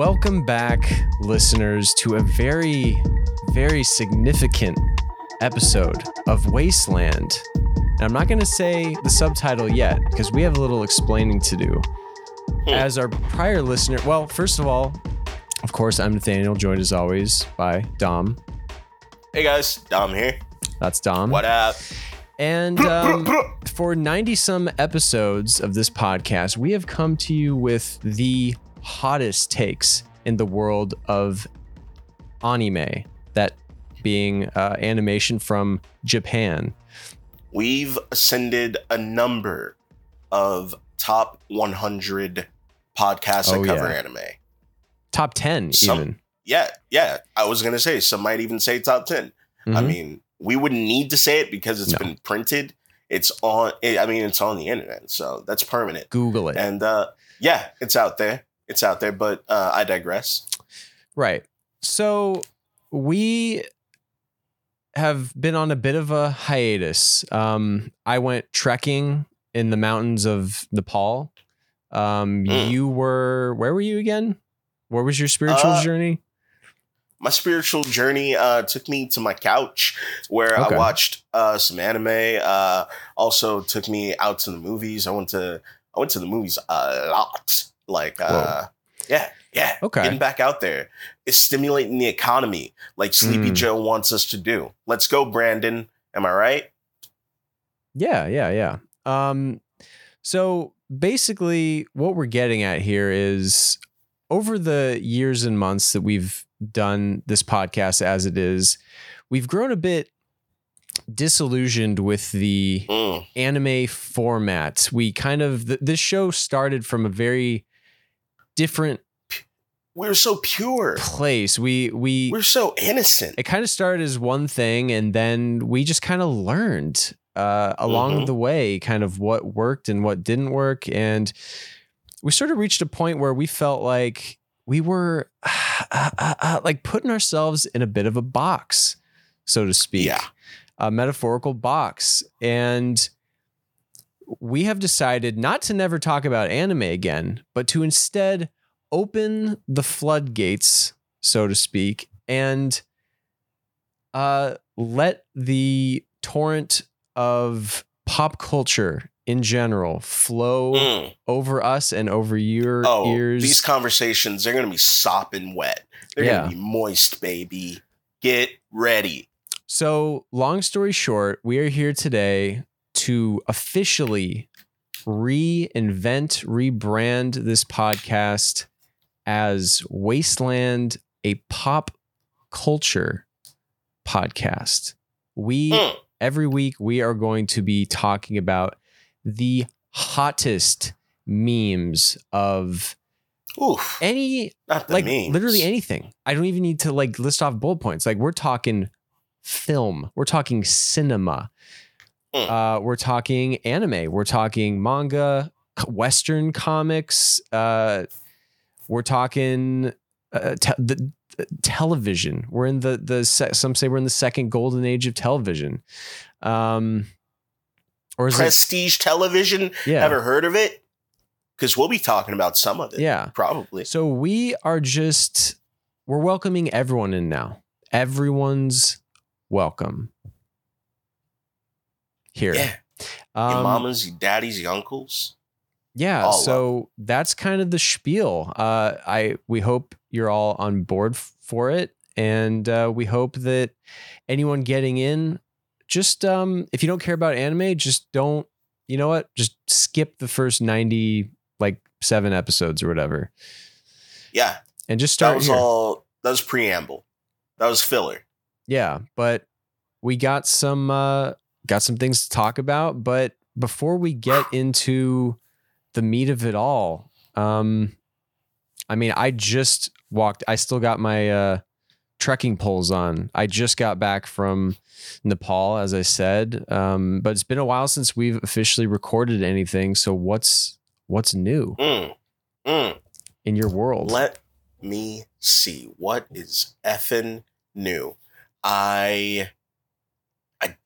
Welcome back, listeners, to a very, very significant episode of Wasteland. And I'm not going to say the subtitle yet because we have a little explaining to do. As our prior listener, well, first of all, of course, I'm Nathaniel, joined as always by Dom. Hey guys, Dom here. That's Dom. What up? And um, for 90 some episodes of this podcast, we have come to you with the hottest takes in the world of anime, that being uh, animation from Japan. We've ascended a number of top 100 podcasts Oh, that cover yeah. anime. Top 10, Some- even. Yeah, yeah. I was gonna say some might even say top 10. I Mhm. mean, we wouldn't need to say it because it's No. been printed. It's on. I mean, it's on the internet, so that's permanent. Google it. And uh, yeah, it's out there. It's out there. But uh, I digress. Right. So we have been on a bit of a hiatus. Um, I went trekking in the mountains of Nepal. Um, Mm. You were, where were you again? Where was your spiritual Uh, journey? my spiritual journey uh, took me to my couch where Okay. I watched uh, some anime. Uh, also took me out to the movies. I went to I went to the movies a lot. Like uh, yeah, yeah. Okay. Getting back out there is stimulating the economy, like Sleepy Mm. Joe wants us to do. Let's go, Brandon. Am I right? Yeah, yeah, yeah. Um, so basically, what we're getting at here is over the years and months that we've done this podcast as it is, we've grown a bit disillusioned with the Mm. anime format. We kind of, th- this show started from a very different We're so pure. place. We, we, We're so innocent. it kind of started as one thing and then we just kind of learned uh, along Mhm. the way kind of what worked and what didn't work and we sort of reached a point where we felt like we were uh, uh, uh, like putting ourselves in a bit of a box so to speak Yeah. a metaphorical box and we have decided not to never talk about anime again but to instead open the floodgates so to speak and uh let the torrent of pop culture in general flow Mm. over us and over your Oh, ears these conversations, they're going to be sopping wet. They're Yeah. going to be moist, baby. Get ready. So, long story short, we are here today to officially reinvent, rebrand this podcast as Wasteland, a pop culture podcast. We, Mm. every week, we are going to be talking about the hottest memes of Oof. any like memes. literally anything. I don't even need to like list off bullet points. Like we're talking film, we're talking cinema, Mm. uh, we're talking anime, we're talking manga, Western comics, uh, we're talking uh, te- the uh, television. We're in the the se- some say we're in the second golden age of television. Um, or is Prestige television. Yeah, Ever heard of it? Because we'll be talking about some of it. yeah. Probably. So we are just we're welcoming everyone in now. Everyone's welcome here. Yeah. Your Um, mamas, your daddies, your uncles. yeah. all So that's kind of the spiel. Uh, I we hope you're all on board f- for it, and uh, we hope that anyone getting in, just um, if you don't care about anime, just don't. You know what? Just skip the first ninety like seven episodes or whatever, Yeah. and just start. That was here. all. That was preamble. That was filler. Yeah, but we got some uh got some things to talk about, but before we get into the meat of it all, um I mean, I just walked I still got my uh trekking poles on. I just got back from Nepal as I said. Um but it's been a while since we've officially recorded anything, so what's what's new Mm. Mm. in your world? Let me see. What is effing new? I. I.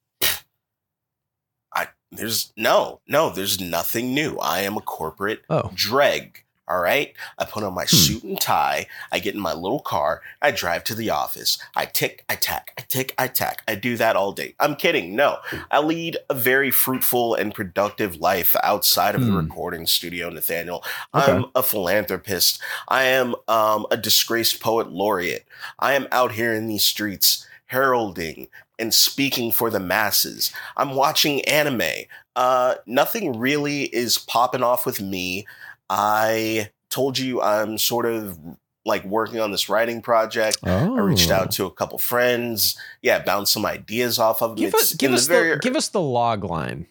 There's no, no, there's nothing new. I am a corporate oh, dreg. All right. I put on my Hmm. suit and tie. I get in my little car. I drive to the office. I tick, I tack, I tick, I tack. I do that all day. I'm kidding. No, I lead a very fruitful and productive life outside of the Hmm. recording studio, Nathaniel. Okay. I'm a philanthropist. I am um, a disgraced poet laureate. I am out here in these streets heralding and speaking for the masses. I'm watching anime. Uh, nothing really is popping off with me. I told you I'm sort of like working on this writing project. Oh. I reached out to a couple friends. Yeah, bounced some ideas off of them. Give It's us, give us the very the, give us the log line.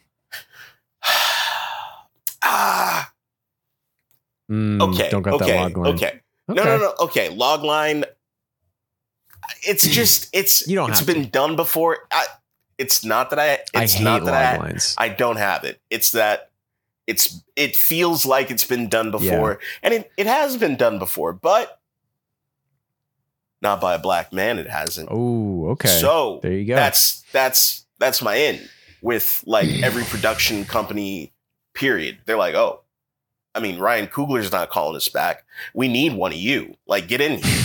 ah. Mm, Okay. Don't got okay. that log line. Okay. No, no, no. Okay, log line. It's just it's You don't it's been to. done before. I, it's not that I I it's hate not that I, lines. I don't have it. It's that it's it feels like it's been done before, and it, it has been done before, but not by a black man. It hasn't. oh, okay. So there you go. that's that's that's my end with like every production company. Period. They're like, oh, I mean, Ryan Coogler's not calling us back. We need one of you. Like, get in here.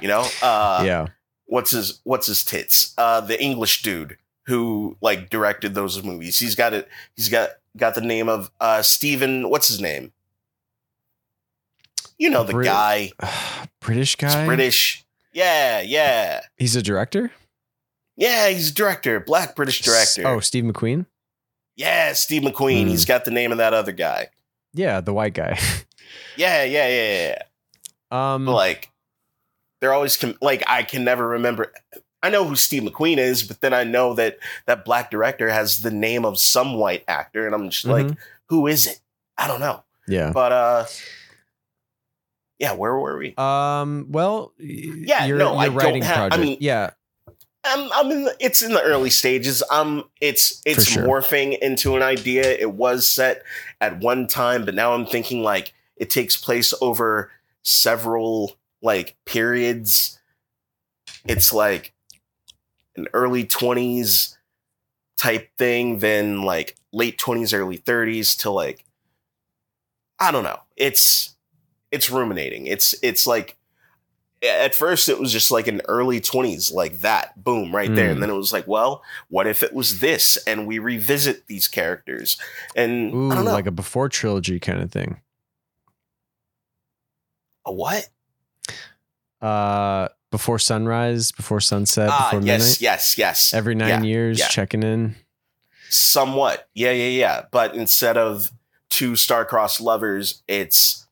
You know? Uh, yeah. What's his What's his tits? Uh, the English dude who like directed those movies. He's got it. He's got got the name of uh Stephen. What's his name? You know the Brit- guy. British He's guy. British. Yeah, yeah, He's a director. yeah. He's a director, black British director. Oh, Steve McQueen. Yeah, Steve McQueen. Hmm. He's got the name of that other guy. Yeah, the white guy. Yeah, yeah, yeah, yeah. um, But like, they're always com- like I can never remember. I know who Steve McQueen is, but then I know that that black director has the name of some white actor, and I'm just like, mhm. who is it? I don't know. yeah. But uh, yeah, where were we? Um. Well. Yeah. Your, no, your I don't writing have- I mean- yeah. I'm, I'm in. The, it's in the early stages. Um, it's it's sure. morphing into an idea. It was set at one time, but now I'm thinking like it takes place over several like periods. It's like an early twenties type thing, then like late twenties, early thirties to like I don't know. It's it's ruminating. It's it's like at first it was just like an early 20s like that boom right there Mm. and then it was like well what if it was this and we revisit these characters and Ooh, i don't know like a before trilogy kind of thing. a what Uh, before sunrise, before sunset, ah before yes midnight. yes yes Every nine Yeah, years, yeah. checking in. somewhat yeah yeah yeah but instead of two star-crossed lovers it's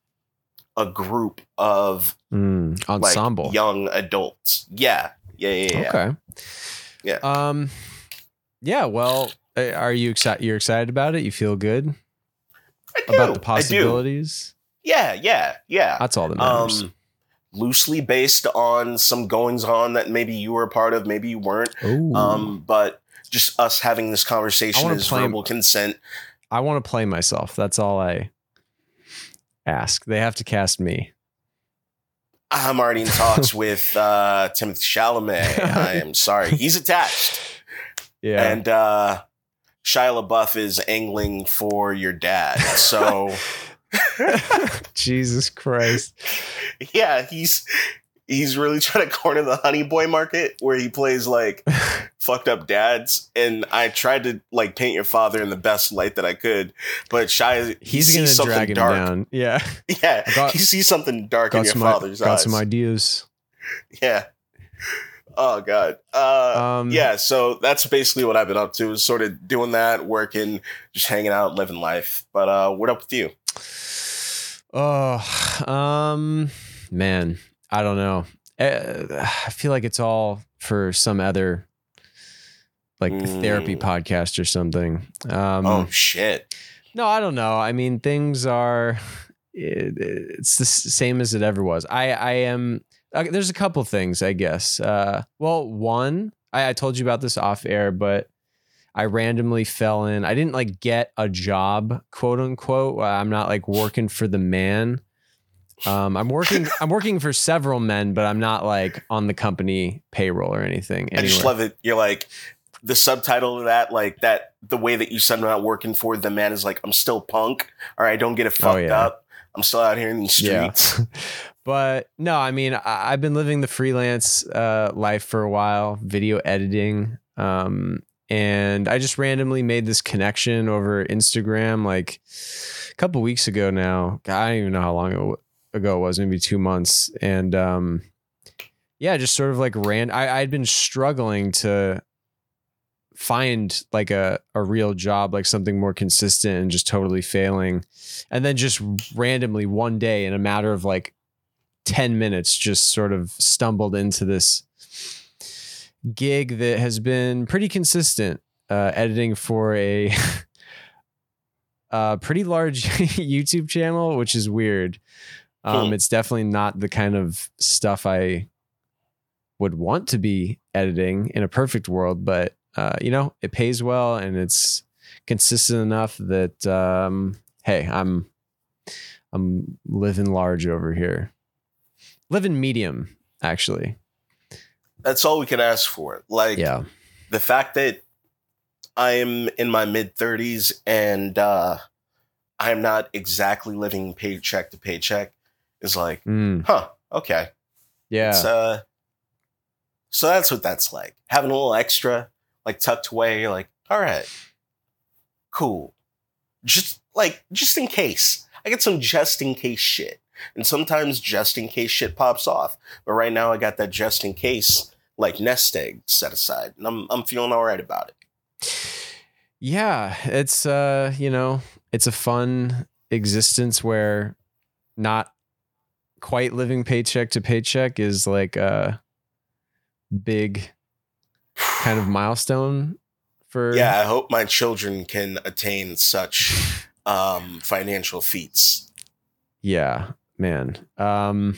a group of Mm, like ensemble. young adults yeah yeah yeah yeah Okay. Yeah. Um. Yeah. Well, are you excited? You're excited about it. You feel good I do, about the I do. possibilities. yeah yeah yeah That's all that matters. um loosely based on some goings on that maybe you were a part of maybe you weren't um but just us having this conversation is verbal consent I want to play myself. That's all I ask. They have to cast me. i'm already in talks with uh Timothée Chalamet i am sorry he's attached Yeah. and uh shia labeouf is angling for your dad so Jesus Christ. yeah he's he's really trying to corner the honey boy market where he plays like fucked up dads and i tried to like paint your father in the best light that i could but shy he He's gonna something drag him dark down. Yeah. yeah got- he sees something dark in Got your some, i- father's got some ideas. yeah oh god uh Um, yeah so that's basically what i've been up to is sort of doing that working just hanging out living life but uh what up with you Oh, um, man, I don't know. Uh, I feel like it's all for some other like therapy Mm. podcast or something. Um, oh shit no, I don't know. I mean, things are. It, it's the same as it ever was. I I am. Uh, there's a couple things, I guess. Uh, well, one, I, I told you about this off air, but I randomly fell in. I didn't like get a job, quote unquote. Uh, I'm not like working for the man. Um, I'm working. I'm working for several men, but I'm not like on the company payroll or anything. I just love it. You're like the subtitle of that, like that, the way that you said I'm not working for the man is like I'm still punk, or I don't get it fucked Oh, yeah. up. I'm still out here in these Yeah. streets. but no, I mean, I, I've been living the freelance uh, life for a while, video editing. Um, and I just randomly made this connection over Instagram like a couple weeks ago now. God, I don't even know how long ago it was, maybe two months. And um, yeah, just sort of like ran. I, I'd been struggling to find like a, a real job, like something more consistent and just totally failing. And then just randomly one day in a matter of like 10 minutes, just sort of stumbled into this gig that has been pretty consistent, uh, editing for a, a pretty large YouTube channel, which is weird. Um, Hmm. It's definitely not the kind of stuff I would want to be editing in a perfect world, but uh, you know, it pays well and it's consistent enough that um, hey, I'm I'm living large over here. Living medium, actually. That's all we could ask for. Like Yeah. the fact that I am in my mid 30s and uh, I'm not exactly living paycheck to paycheck is like, Mm, huh, okay. yeah. It's, uh, so that's what that's like. Having a little extra, like tucked away, you're like, all right, cool. Just like, just in case. I get some just in case shit. And sometimes just in case shit pops off. But right now I got that just in case like nest egg set aside. And I'm I'm feeling all right about it. yeah it's uh you know it's a fun existence where not quite living paycheck to paycheck is like a big kind of milestone for Yeah, I hope my children can attain such um financial feats. yeah man um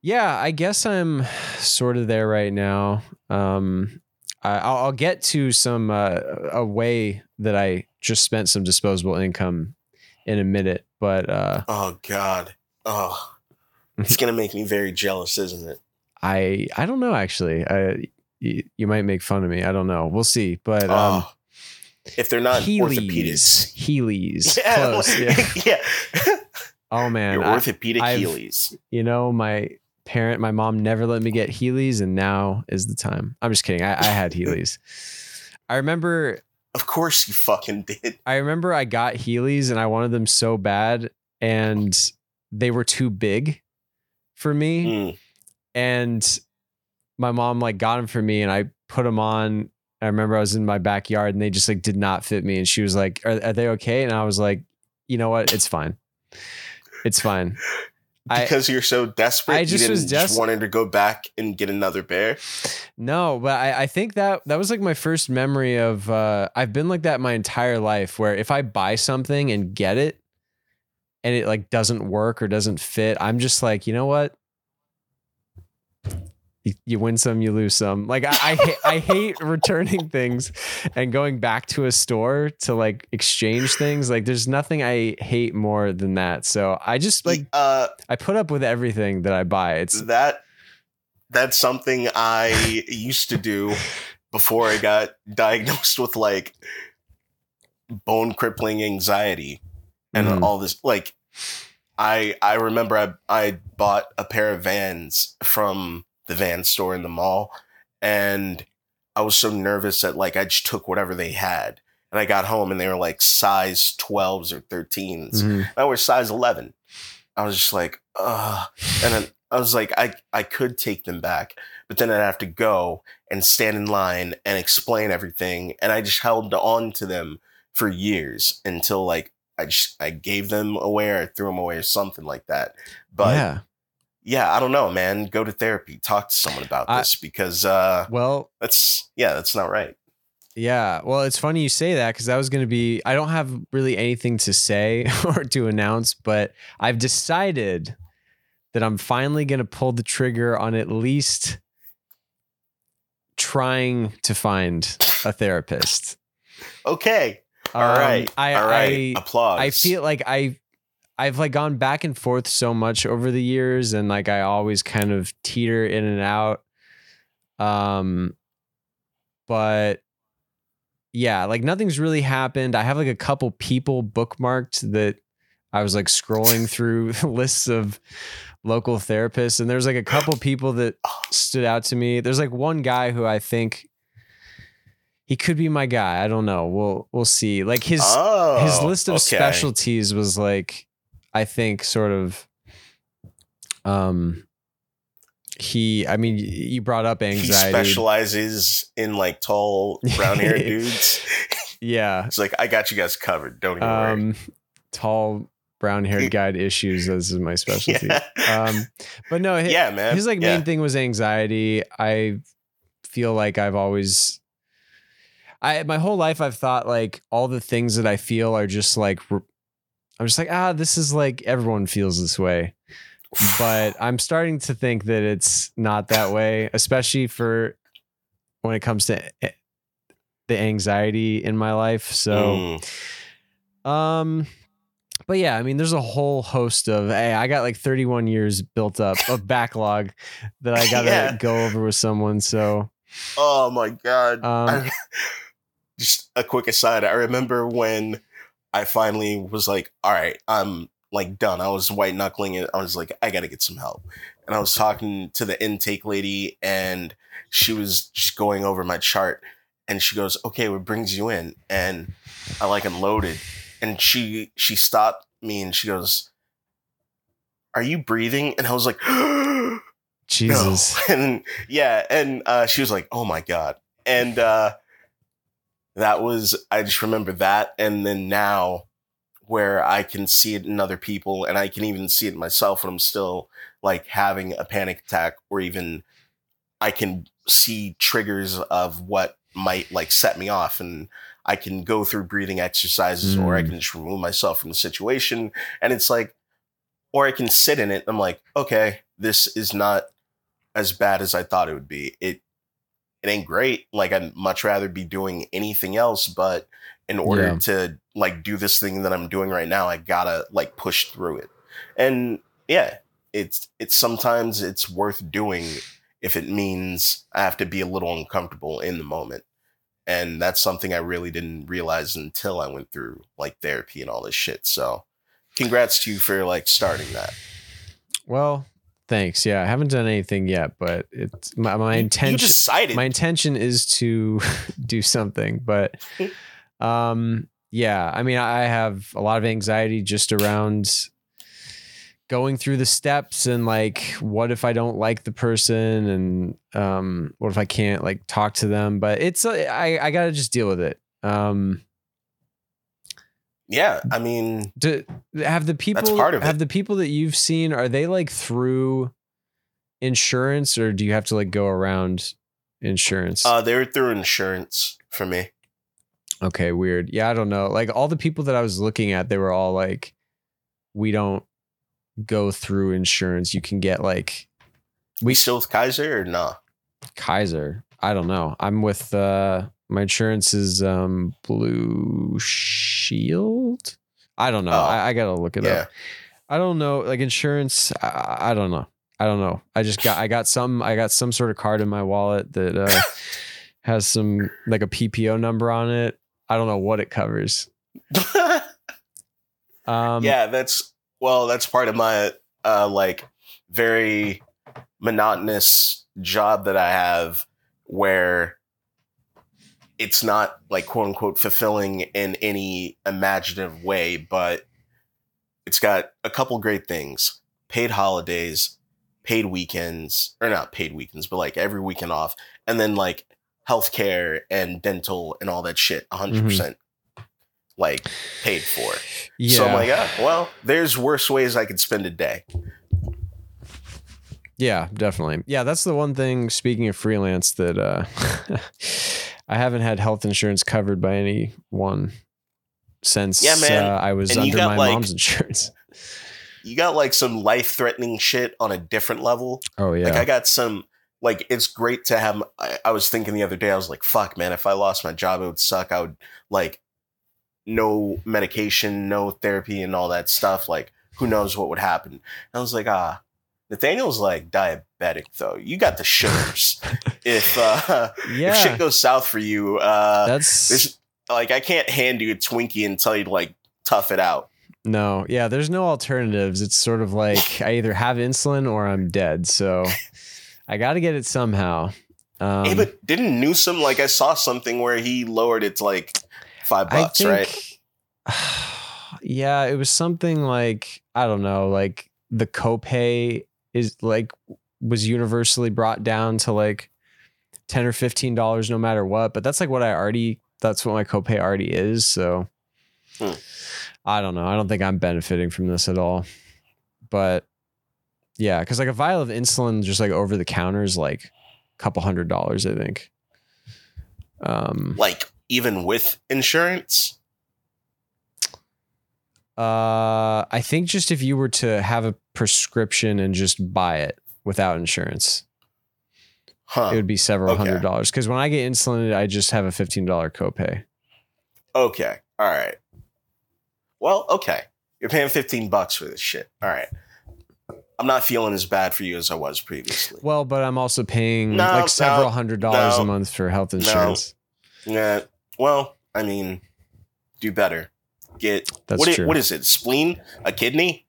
yeah i guess i'm sort of there right now um I, I'll, I'll get to some uh, a way that i just spent some disposable income in a minute but uh Oh god. Oh. It's going to make me very jealous, isn't it? i i don't know actually i you, you might make fun of me i don't know we'll see but um oh. If they're not orthopedics. Heelys. Yeah. Close. Yeah. yeah. Oh man. Your I- orthopedic I've- Heelys. you know, my parent, my mom never let me get Heelys, and now is the time. I'm just kidding. I, I had Heelys. I remember Of course you fucking did. I remember I got Heelys and I wanted them so bad, and they were too big for me. Mm. and my mom like got them for me and I put them on. I remember I was in my backyard and they just like did not fit me. And she was like, are, are they okay? And I was like, you know what? It's fine. It's fine. I- Because you're so desperate, I you just didn't was just wanted to go back and get another bear. No, but I, I think that that was like my first memory of uh I've been like that my entire life where if I buy something and get it and it like doesn't work or doesn't fit, I'm just like, you know what? You, you win some, you lose some. Like I I, ha- I hate returning things and going back to a store to like exchange things. Like there's nothing I hate more than that. So I just like uh, I put up with everything that I buy. It's that that's something I used to do before I got diagnosed with like bone crippling anxiety and Mhm. all this like I I remember I I bought a pair of vans from the van store in the mall and I was so nervous that like I just took whatever they had and I got home and they were like size 12s or 13s Mhm. I was size 11. I was just like, ugh. And then I was like, I, I could take them back, but then I'd have to go and stand in line and explain everything. And I just held on to them for years until like I just, I gave them away or I threw them away or something like that. But yeah, yeah. I don't know, man. Go to therapy, talk to someone about I- this because uh, Well, that's, yeah, that's not right. Yeah. Well, it's funny you say that because that was going to be, I don't have really anything to say or to announce, but I've decided that I'm finally going to pull the trigger on at least trying to find a therapist. Okay. All Um, right. I, All right. I, Applause. I feel like I I've like gone back and forth so much over the years and like I always kind of teeter in and out. Um but yeah, like nothing's really happened. I have like a couple people bookmarked that I was like scrolling through lists of local therapists, and there's like a couple people that stood out to me. There's like one guy who I think he could be my guy. I don't know. We'll we'll see. Like his oh, his list of okay. specialties was like I think sort of um he I mean you brought up anxiety. He specializes in like tall brown haired dudes. yeah. It's like I got you guys covered. Don't even worry. Um tall brown haired guy issues this is my specialty. Yeah. Um but no hi- yeah, man. his like yeah. main thing was anxiety. I feel like I've always I my whole life I've thought like all the things that I feel are just like re- I'm just like ah this is like everyone feels this way. But I'm starting to think that it's not that way, especially for when it comes to the anxiety in my life. So Mm. um, but yeah, I mean, there's a whole host of. Hey, I got like 31 years built up of backlog that I gotta Yeah. go over with someone. So Oh my god. Um, I- just a quick aside. I remember when I finally was like, all right, I'm like done. I was white knuckling it. I was like, I gotta get some help. And I was talking to the intake lady and she was just going over my chart and she goes, Okay, what brings you in? And I like unloaded. And she she stopped me and she goes, Are you breathing? And I was like, Jesus, no. And yeah, and uh, she was like, "Oh my god!" And uh, that was I just remember that, and then now where I can see it in other people, and I can even see it myself when I'm still like having a panic attack, or even I can see triggers of what might like set me off, and I can go through breathing exercises, or I Mm. can just remove myself from the situation, and it's like, or I can sit in it. I'm like, okay, this is not as bad as I thought it would be. It it ain't great. Like I'd much rather be doing anything else, but in order Yeah. to like do this thing that I'm doing right now, I gotta like push through it. And yeah, it's it's sometimes it's worth doing if it means I have to be a little uncomfortable in the moment. And that's something I really didn't realize until I went through like therapy and all this shit. So congrats to you for like starting that. well, thanks. Yeah, I haven't done anything yet, but it's my, my intention. You my intention is to do something but um yeah i mean i have a lot of anxiety just around going through the steps and like what if i don't like the person and um what if i can't like talk to them but it's uh, i i gotta just deal with it um yeah, I mean, do, have the people part of have it. the people that you've seen are they like through insurance or do you have to like go around insurance uh, they were through insurance for me. Okay, weird. Yeah, I don't know. Like all the people that I was looking at, they were all like, we don't go through insurance. You can get like We still with Kaiser or nah? Kaiser. I don't know. I'm with uh my insurance is um Blue Shield. I don't know. Oh. I, I gotta look it Yeah. up. I don't know. Like insurance, I, I don't know. I don't know. I just got I got some I got some sort of card in my wallet that uh has some like a PPO number on it. I don't know what it covers. Um yeah, that's well, that's part of my uh like very monotonous job that I have where it's not like quote unquote fulfilling in any imaginative way, but it's got a couple great things. Paid holidays, paid weekends, or not paid weekends, but like every weekend off, and then like healthcare and dental and all that shit, 100% like paid for. Yeah. So I'm like, ah, well, there's worse ways I could spend a day. Yeah, definitely. Yeah, that's the one thing. Speaking of freelance, that uh, I haven't had health insurance covered by anyone since Yeah, man. Uh, I was And under my like- mom's insurance. You got like some life threatening shit on a different level. Oh yeah, Like I got some like it's great to have I, I was thinking the other day, I was like, fuck man, if I lost my job, it would suck. I would like no medication, no therapy and all that stuff. Like who knows what would happen. And I was like, ah, Nathaniel's like diabetic though. You got the sugars. if uh yeah. if shit goes south for you, uh that's like I can't hand you a Twinkie and tell you to like tough it out. No, yeah, there's no alternatives. It's sort of like I either have insulin or I'm dead. So I got to get it somehow. Um, hey, but didn't Newsom like I saw something where he lowered it to like five bucks, right? yeah, it was something like I don't know, like the copay is like was universally brought down to like ten or fifteen dollars no matter what. But that's like what I already that's what my copay already is. So Hmm. I don't know. I don't think I'm benefiting from this at all. But yeah, because like a vial of insulin just like over the counter is like a couple hundred dollars, I think. Um Like even with insurance. Uh, I think just if you were to have a prescription and just buy it without insurance, Huh. it would be several okay. hundred dollars. Because when I get insulin, I just have a fifteen dollar copay. Okay. All right. Well, okay. You're paying 15 bucks for this shit. All right. I'm not feeling as bad for you as I was previously. Well, but I'm also paying No, like several no, hundred dollars no, a month for health insurance. Yeah. Well, I mean, do better. Get That's what i- true. what is it? Spleen? A kidney?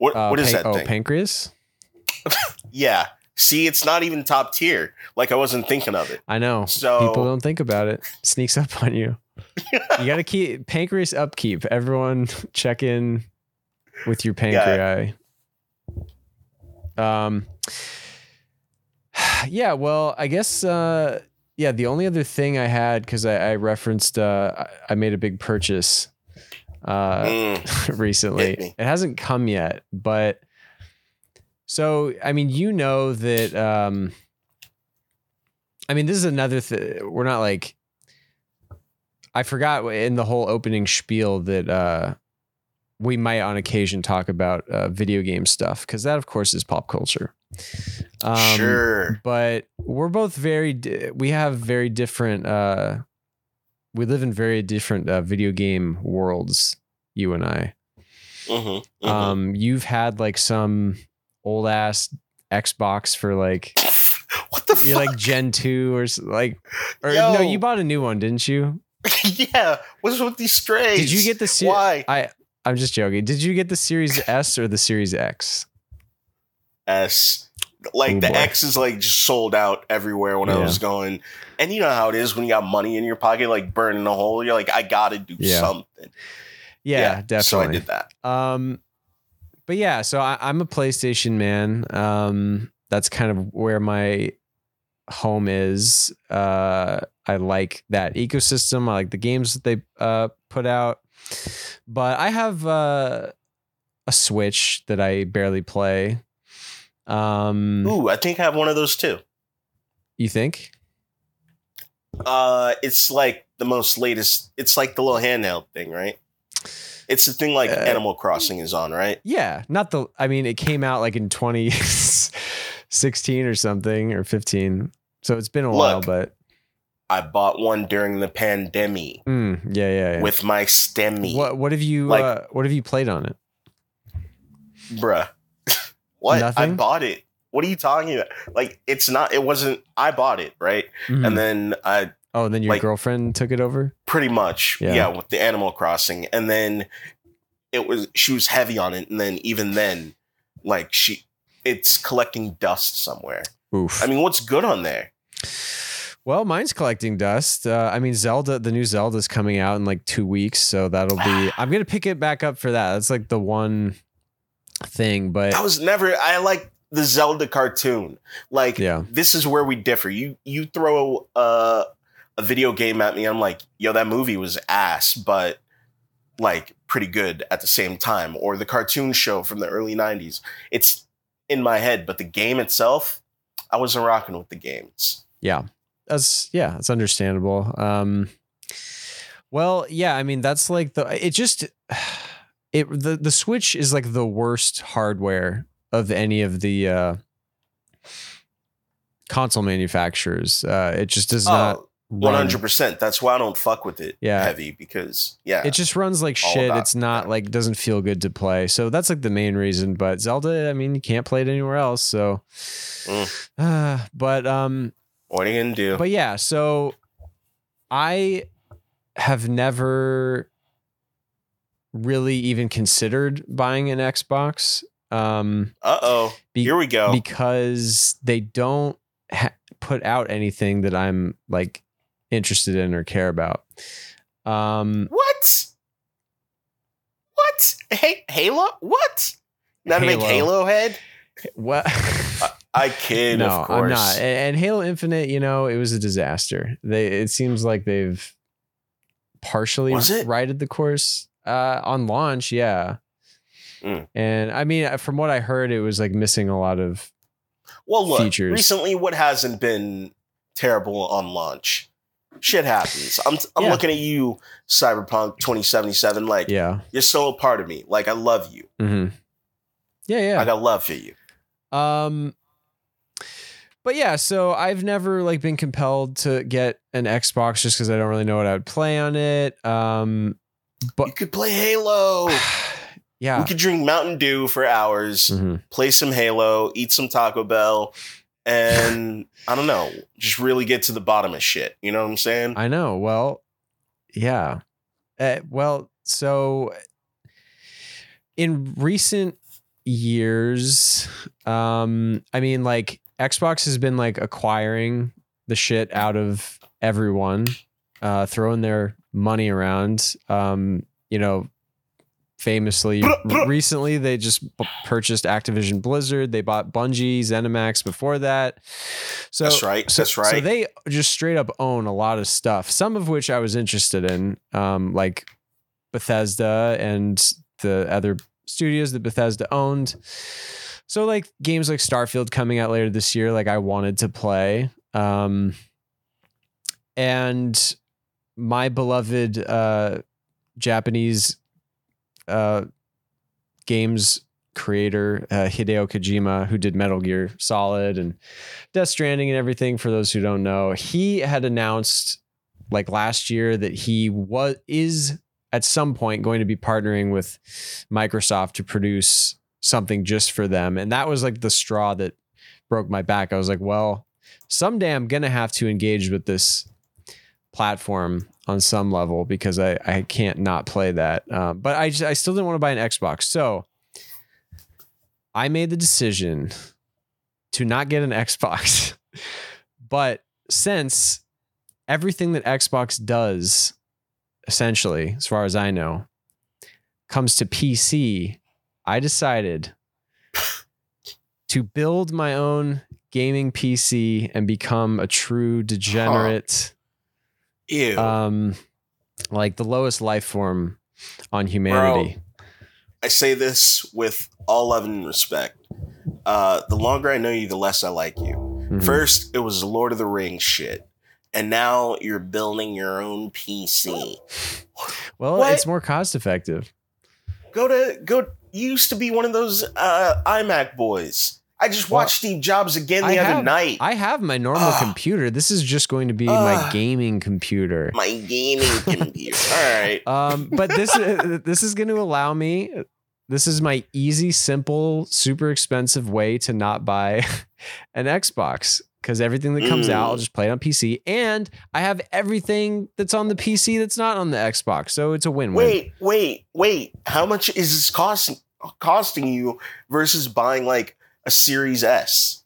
What Uh, what is pan- that oh, thing? pancreas? yeah. See, it's not even top tier. Like I wasn't thinking of it. I know. So People don't think about it. Sneaks up on you. you got to keep pancreas upkeep. Everyone check in with your pancreas. Um yeah, well, I guess uh yeah, the only other thing I had cuz I, I referenced uh I made a big purchase uh Mm, recently. It hasn't come yet, but so I mean, you know that um I mean, this is another thing. We're not like I forgot in the whole opening spiel that uh we might on occasion talk about uh, video game stuff because that of course is pop culture. Um, sure. but we're both very di- we have very different uh we live in very different uh, video game worlds you and i Mhm, mhm. um you've had like some old ass xbox for like what the you're like gen 2 or like or no you bought a new one didn't you yeah. What's with these strays? did you get the se- Why? i i'm just joking did you get the series s or the series x S. Like Oh, the boy. X is like just sold out everywhere when I was going. And you know how it is when you got money in your pocket, like burning a hole. You're like, I gotta do Yeah. something. yeah, definitely So I did that. Um, but yeah, so I, I'm a PlayStation man. Um, that's kind of where my home is. Uh, I like that ecosystem. I like the games that they uh, put out. But I have uh, a Switch that I barely play. Um, Ooh, I think I have one of those too. you think? Uh, it's like the most latest. It's like the little handheld thing, right? It's the thing like Uh, Animal Crossing is on, right? Yeah, not the. I mean, it came out like in 2016 or something or 15. So it's been a while, but I bought one during the pandemic mm, yeah, yeah, yeah. with my stimmy, What what have you Like- uh, what have you played on it? bruh. What? I bought it. What are you talking about? Like, it's not. It wasn't. I bought it, right? Mhm. And then I oh, and then your like- girlfriend took it over. pretty much Yeah. yeah. with the animal crossing and then it was she was heavy on it and then even then like she it's collecting dust somewhere Oof. i mean what's good on there well, mine's collecting dust. Uh, I mean, Zelda, the new Zelda is coming out in like two weeks, so that'll be. I'm gonna pick it back up for that. That's like the one thing, but i was never i like the zelda cartoon. Like yeah, this is where we differ. You you throw a, a video game at me i'm like yo that movie was ass but like pretty good at the same time. Or the cartoon show from the early 90s it's in my head but the game itself i wasn't rocking with the games. Yeah, that's yeah, that's understandable. Um, well, yeah, I mean, that's like the it just it the the Switch is like the worst hardware of any of the uh console manufacturers. Uh, it just does not. oh run- 100% that's why i don't fuck with it Yeah. heavy because yeah It just runs like shit. It's not that. like doesn't feel good to play. So that's like the main reason. But Zelda, I mean, you can't play it anywhere else. So, Mm. uh, but um, what are you gonna do but yeah. So I have never. Really even considered buying an Xbox. Um, Uh oh. Be- Here we go. because they don't ha- put out anything that I'm like interested in or care about. Um, what? What? Hey, Halo? What? Not a big Halo. Halo head? what? I kid, no, of course. I'm not. And Halo Infinite, you know, it was a disaster. They it seems like they've partially righted the course uh, on launch. Yeah. Mm. And I mean, from what I heard, it was like missing a lot of Well, look, features. recently, what hasn't been terrible on launch? Shit happens. I'm, I'm Yeah. looking at you, Cyberpunk 2077. Like, yeah. you're still a part of me. Like, I love you. hmm Yeah, yeah. I got love for you. Um but yeah, so I've never like been compelled to get an Xbox just because I don't really know what I would play on it. Um but you could play Halo. yeah. We could drink Mountain Dew for hours, Mhm. play some Halo, eat some Taco Bell, and I don't know, just really get to the bottom of shit. You know what I'm saying? I know. Well, yeah. Uh, well, so in recent years, um, I mean, like Xbox has been like acquiring the shit out of everyone, uh, throwing their money around. Um, you know, famously recently they just purchased Activision Blizzard. They bought Bungie, ZeniMax before that. So That's right. so, That's right. So they just straight up own a lot of stuff. Some of which I was interested in, um, like Bethesda and the other studios that Bethesda owned. So like games like Starfield coming out later this year, like I wanted to play. Um, and my beloved uh, Japanese uh, games creator uh, Hideo Kojima, who did Metal Gear Solid and Death Stranding and everything. For those who don't know, he had announced like last year that he was is at some point going to be partnering with Microsoft to produce something just for them, and that was like the straw that broke my back. I was like, well, someday I'm gonna have to engage with this platform on some level because I, I can't not play that. Um, but I just, I still didn't want to buy an Xbox. So I made the decision to not get an Xbox. but since everything that Xbox does, essentially, as far as I know, comes to PC, I decided to build my own gaming PC and become a true degenerate Ew. um like the lowest life form on humanity. I say this with all love and respect. Uh, the longer I know you, the less I like you. Mhm. First, it was Lord of the Rings shit. And now you're building your own PC. well, what? it's more cost effective. Go to go. You used to be one of those uh, iMac boys. I just Well, watched Steve Jobs again the I other have- night. I have my normal Ugh. computer. This is just going to be my gaming computer. My gaming computer. All right. Um, but this this is going to allow me. This is my easy, simple, super expensive way to not buy an Xbox because everything that comes out, I'll Mm. just play it on PC, and I have everything that's on the PC that's not on the Xbox. So it's a win-win. Wait, wait, wait. How much is this costing costing you versus buying like a Series S?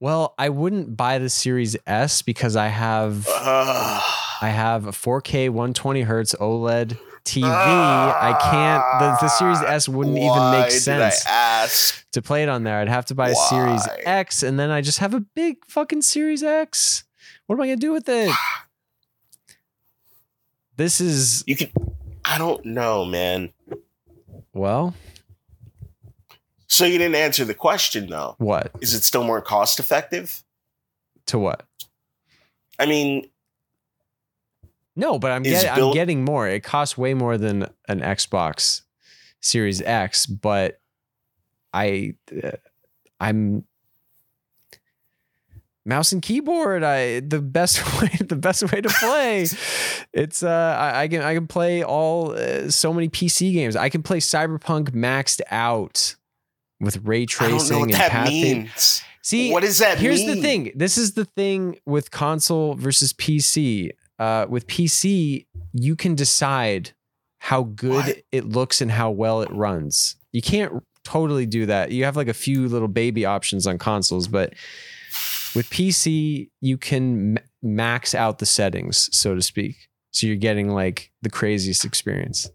Well, I wouldn't buy the Series S because I have Ugh. I have a 4K 120 hertz OLED TV. I can't. The, the Series ah, S wouldn't even make sense to play it on there. I'd have to buy a Series X, and then I just have a big fucking Series X. What am I gonna do with it? This is You can. I don't know, man. well, So you didn't answer the question though. what Is it still more cost effective? to what? I mean, No, but I'm getting I'm getting more. It costs way more than an Xbox Series X, but I uh, I'm mouse and keyboard. I the best way the best way to play. It's uh I, I can I can play all uh, so many PC games. I can play Cyberpunk maxed out with ray tracing don't know what and that path means. See, what does that here's mean? the thing this is the thing with console versus pc uh, with pc you can decide how good What? it looks and how well it runs. You can't totally do that. You have like a few little baby options on consoles, but with PC, you can ma- max out the settings, so to speak. So you're getting like the craziest experience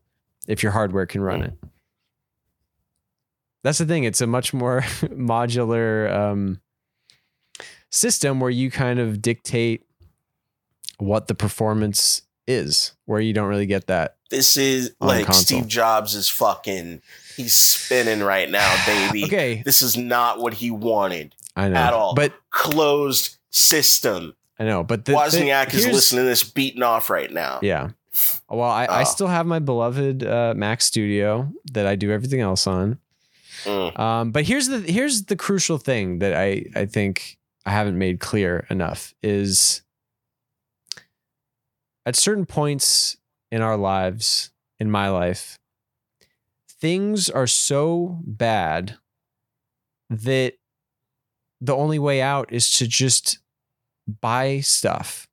if your hardware can run it. That's the thing. It's a much more modular um, system where you kind of dictate what the performance is, where you don't really get that. This is like console. Steve Jobs is fucking. He's spinning right now, baby. Okay, This is not what he wanted I know, at all. but Closed system. I know, but the, the- Wozniak is listening to this beating off right now. Yeah. Well, I, I Oh. still have my beloved uh, Mac Studio that I do everything else on. Mm. Um, but here's the here's the crucial thing that I I think I haven't made clear enough is at certain points in our lives, in my life, things are so bad that the only way out is to just buy stuff.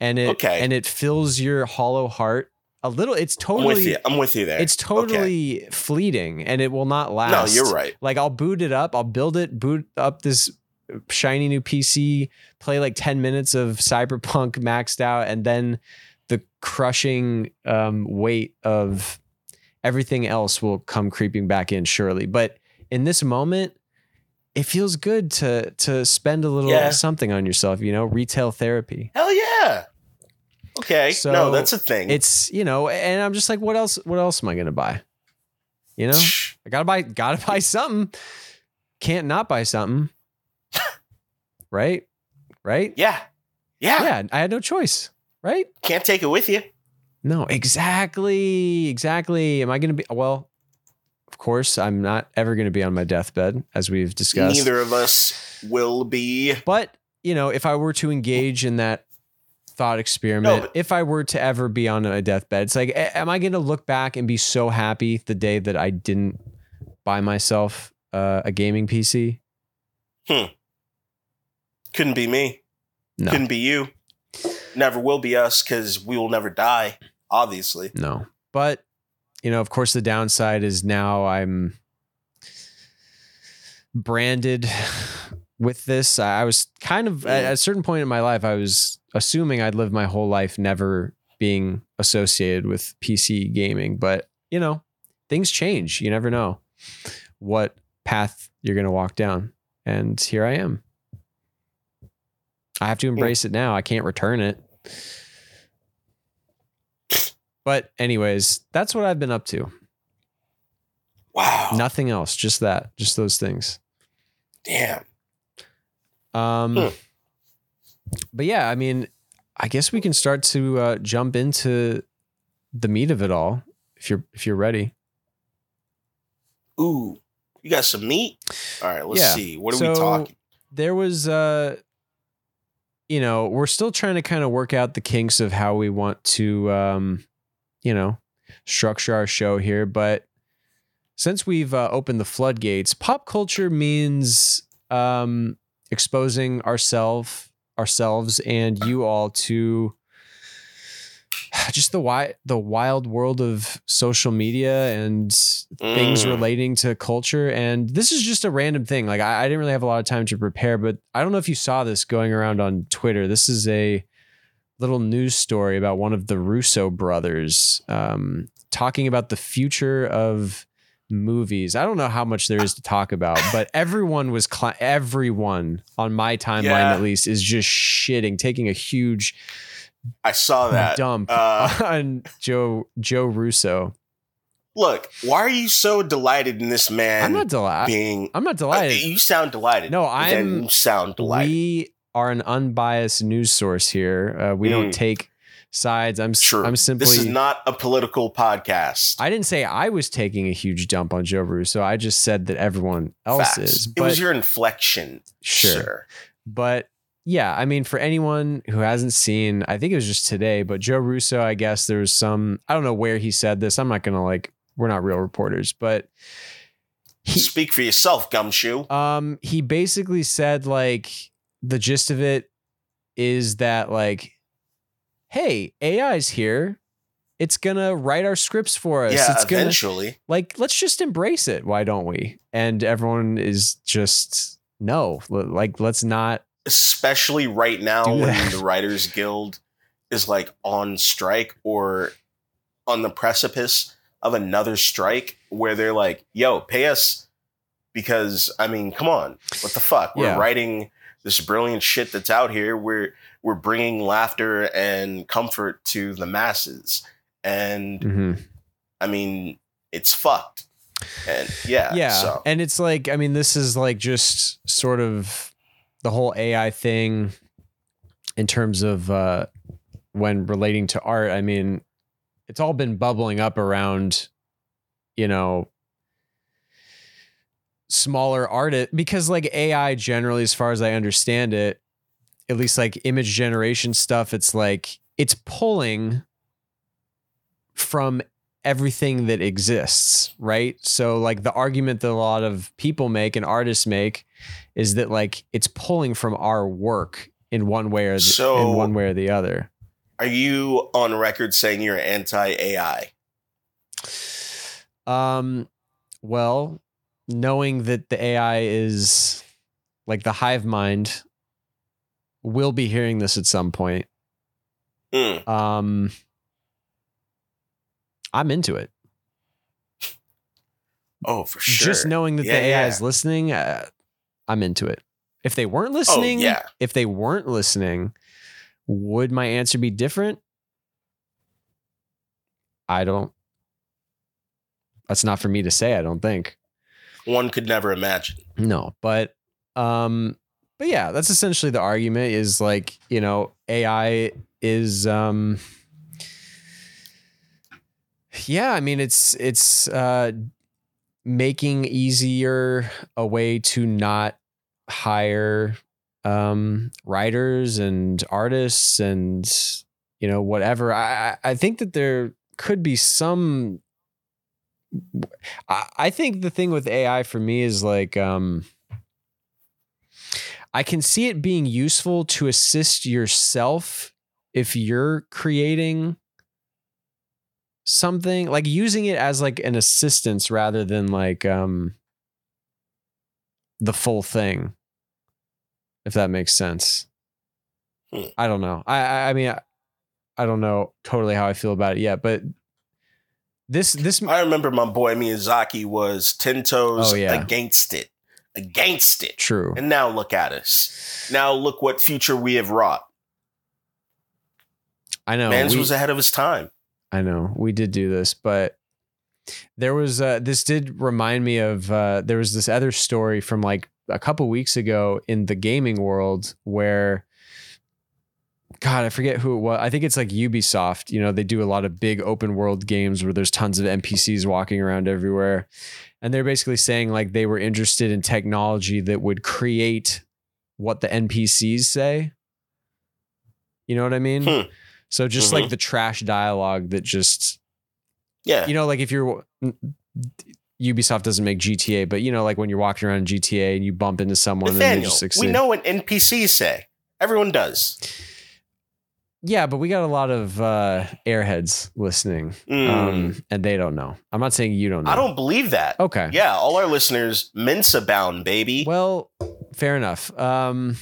And it Okay. and it fills your hollow heart a little it's I'm with totally you. I'm with you there. it's totally fleeting and it will not last. no, you're right. Like I'll boot it up, I'll build it, boot up this shiny new PC, play like 10 minutes of Cyberpunk maxed out, and then the crushing um, weight of everything else will come creeping back in surely. But in this moment, it feels good to to spend a little Yeah. something on yourself, you know, retail therapy. Hell yeah. Okay. So, no, that's a thing. It's, you know, and I'm just like, what else what else am I gonna buy? You know? I gotta buy gotta buy something. Can't not buy something. right? Right? yeah. Yeah. Yeah, I had no choice. Right? Can't take it with you. No, exactly. Exactly. Am I gonna be well? Of course, I'm not ever gonna be on my deathbed, as we've discussed. Neither of us will be. But, you know, if I were to engage in that thought experiment, but- if I were to ever be on a deathbed, it's like, am I going to look back and be so happy the day that I didn't buy myself uh, a gaming PC? Hmm. Couldn't be me. No, Couldn't be you. Never will be us because we will never die, obviously. no. But, you know, of course, the downside is now I'm branded with this. I was kind of at Mm. a certain point in my life, I was assuming I'd live my whole life never being associated with PC gaming. But, you know, things change. You never know what path you're going to walk down. And here I am. I have to embrace it now. I can't return it. But, anyways, that's what I've been up to. Wow. Nothing else, just that, just those things. Damn. Um, Hmm. But yeah, I mean, I guess we can start to uh, jump into the meat of it all if you're if you're ready. Ooh. You got some meat? All right, let's Yeah. see. What are we So, talking? There was, uh, you know, we're still trying to kind of work out the kinks of how we want to, um, you know, structure our show here. But since we've uh, opened the floodgates, pop culture means um, exposing ourselves, ourselves, and you all to just the wi- the wild world of social media and things Mm. relating to culture. And this is just a random thing. Like I, I didn't really have a lot of time to prepare, but I don't know if you saw this going around on Twitter. This is a little news story about one of the Russo brothers um, talking about the future of movies. I don't know how much there is to talk about, but everyone was cli- everyone on my timeline Yeah. at least is just shitting, taking a huge I saw that. dump Uh, on Joe Joe Russo. Look, why are you so delighted in this man I'm not delighted. being? I'm not Uh, delighted. you sound delighted. No, I'm- sound delighted. We are an unbiased news source here. Uh, we don't Mm. take sides. I'm s- True. I'm simply. this is not a political podcast. I didn't say I was taking a huge dump on Joe Russo. I just said that everyone else Facts. is. it was your inflection, sure. sir. But yeah, I mean, for anyone who hasn't seen, I think it was just today, but Joe Russo, I guess there was some, I don't know where he said this. I'm not going to like, we're not real reporters, but he, Speak for yourself, gumshoe. um, he basically said like the gist of it is that like, hey, AI's here. it's gonna write our scripts for us. yeah, it's gonna eventually. like let's just embrace it. Why don't we? And everyone is just no, like let's not. especially right now when the Writers Guild is like on strike or on the precipice of another strike where they're like, yo, pay us because I mean, come on, what the fuck? We're Yeah. writing this brilliant shit that's out here. We're we're bringing laughter and comfort to the masses. And Mhm. I mean, it's fucked. And yeah, yeah so and it's like i mean this is like just sort of the whole ai thing in terms of uh when relating to art i mean it's all been bubbling up around you know smaller artist because like ai generally as far as i understand it at least like image generation stuff it's like it's pulling from everything that exists, right? So like the argument that a lot of people make and artists make is that like it's pulling from our work in one way or the, So- in one way or the other. are you on record saying you're anti AI? Um well, knowing that the AI is like the hive mind will be hearing this at some point. Mm. Um I'm into it. Oh, for sure. Just knowing that Yeah, the AI yeah. is listening, uh, I'm into it. If they weren't Oh, listening, yeah. if they weren't listening, would my answer be different? I don't. That's not for me to say. I don't think. One could never imagine. No, but um, but yeah, that's essentially the argument. Is like you know AI is um. Yeah, I mean it's it's uh making easier a way to not hire um writers and artists and you know whatever i i think that there could be some I, I think the thing with ai for me is like um i can see it being useful to assist yourself if you're creating something like using it as like an assistance rather than like um the full thing if that makes sense Hmm. i don't know i i, I mean I, I don't know totally how i feel about it yet but this this I remember my boy Miyazaki was ten toes Oh, yeah. against it, against it. true And now look at us. Now look what future we have wrought. i know Mans we- was ahead of his time. I know we did do this, but there was uh, this did remind me of uh, there was this other story from like a couple weeks ago in the gaming world where God, I forget who it was. I think it's like Ubisoft. You know, they do a lot of big open world games where there's tons of NPCs walking around everywhere. And they're basically saying like they were interested in technology that would create what the NPCs say. You know what I mean? Hmm. So just like the trash dialogue that just Yeah. you know, like if you're Ubisoft doesn't make GTA, but you know, like when you're walking around GTA and you bump into someone and they Nathaniel, just we know what NPCs say. Everyone does. Yeah, but we got a lot of uh airheads listening. Mm. Um, and they don't know. I'm not saying you don't know. I don't believe that. Okay. Yeah, all our listeners, Mensa bound, baby. Well, fair enough. Um,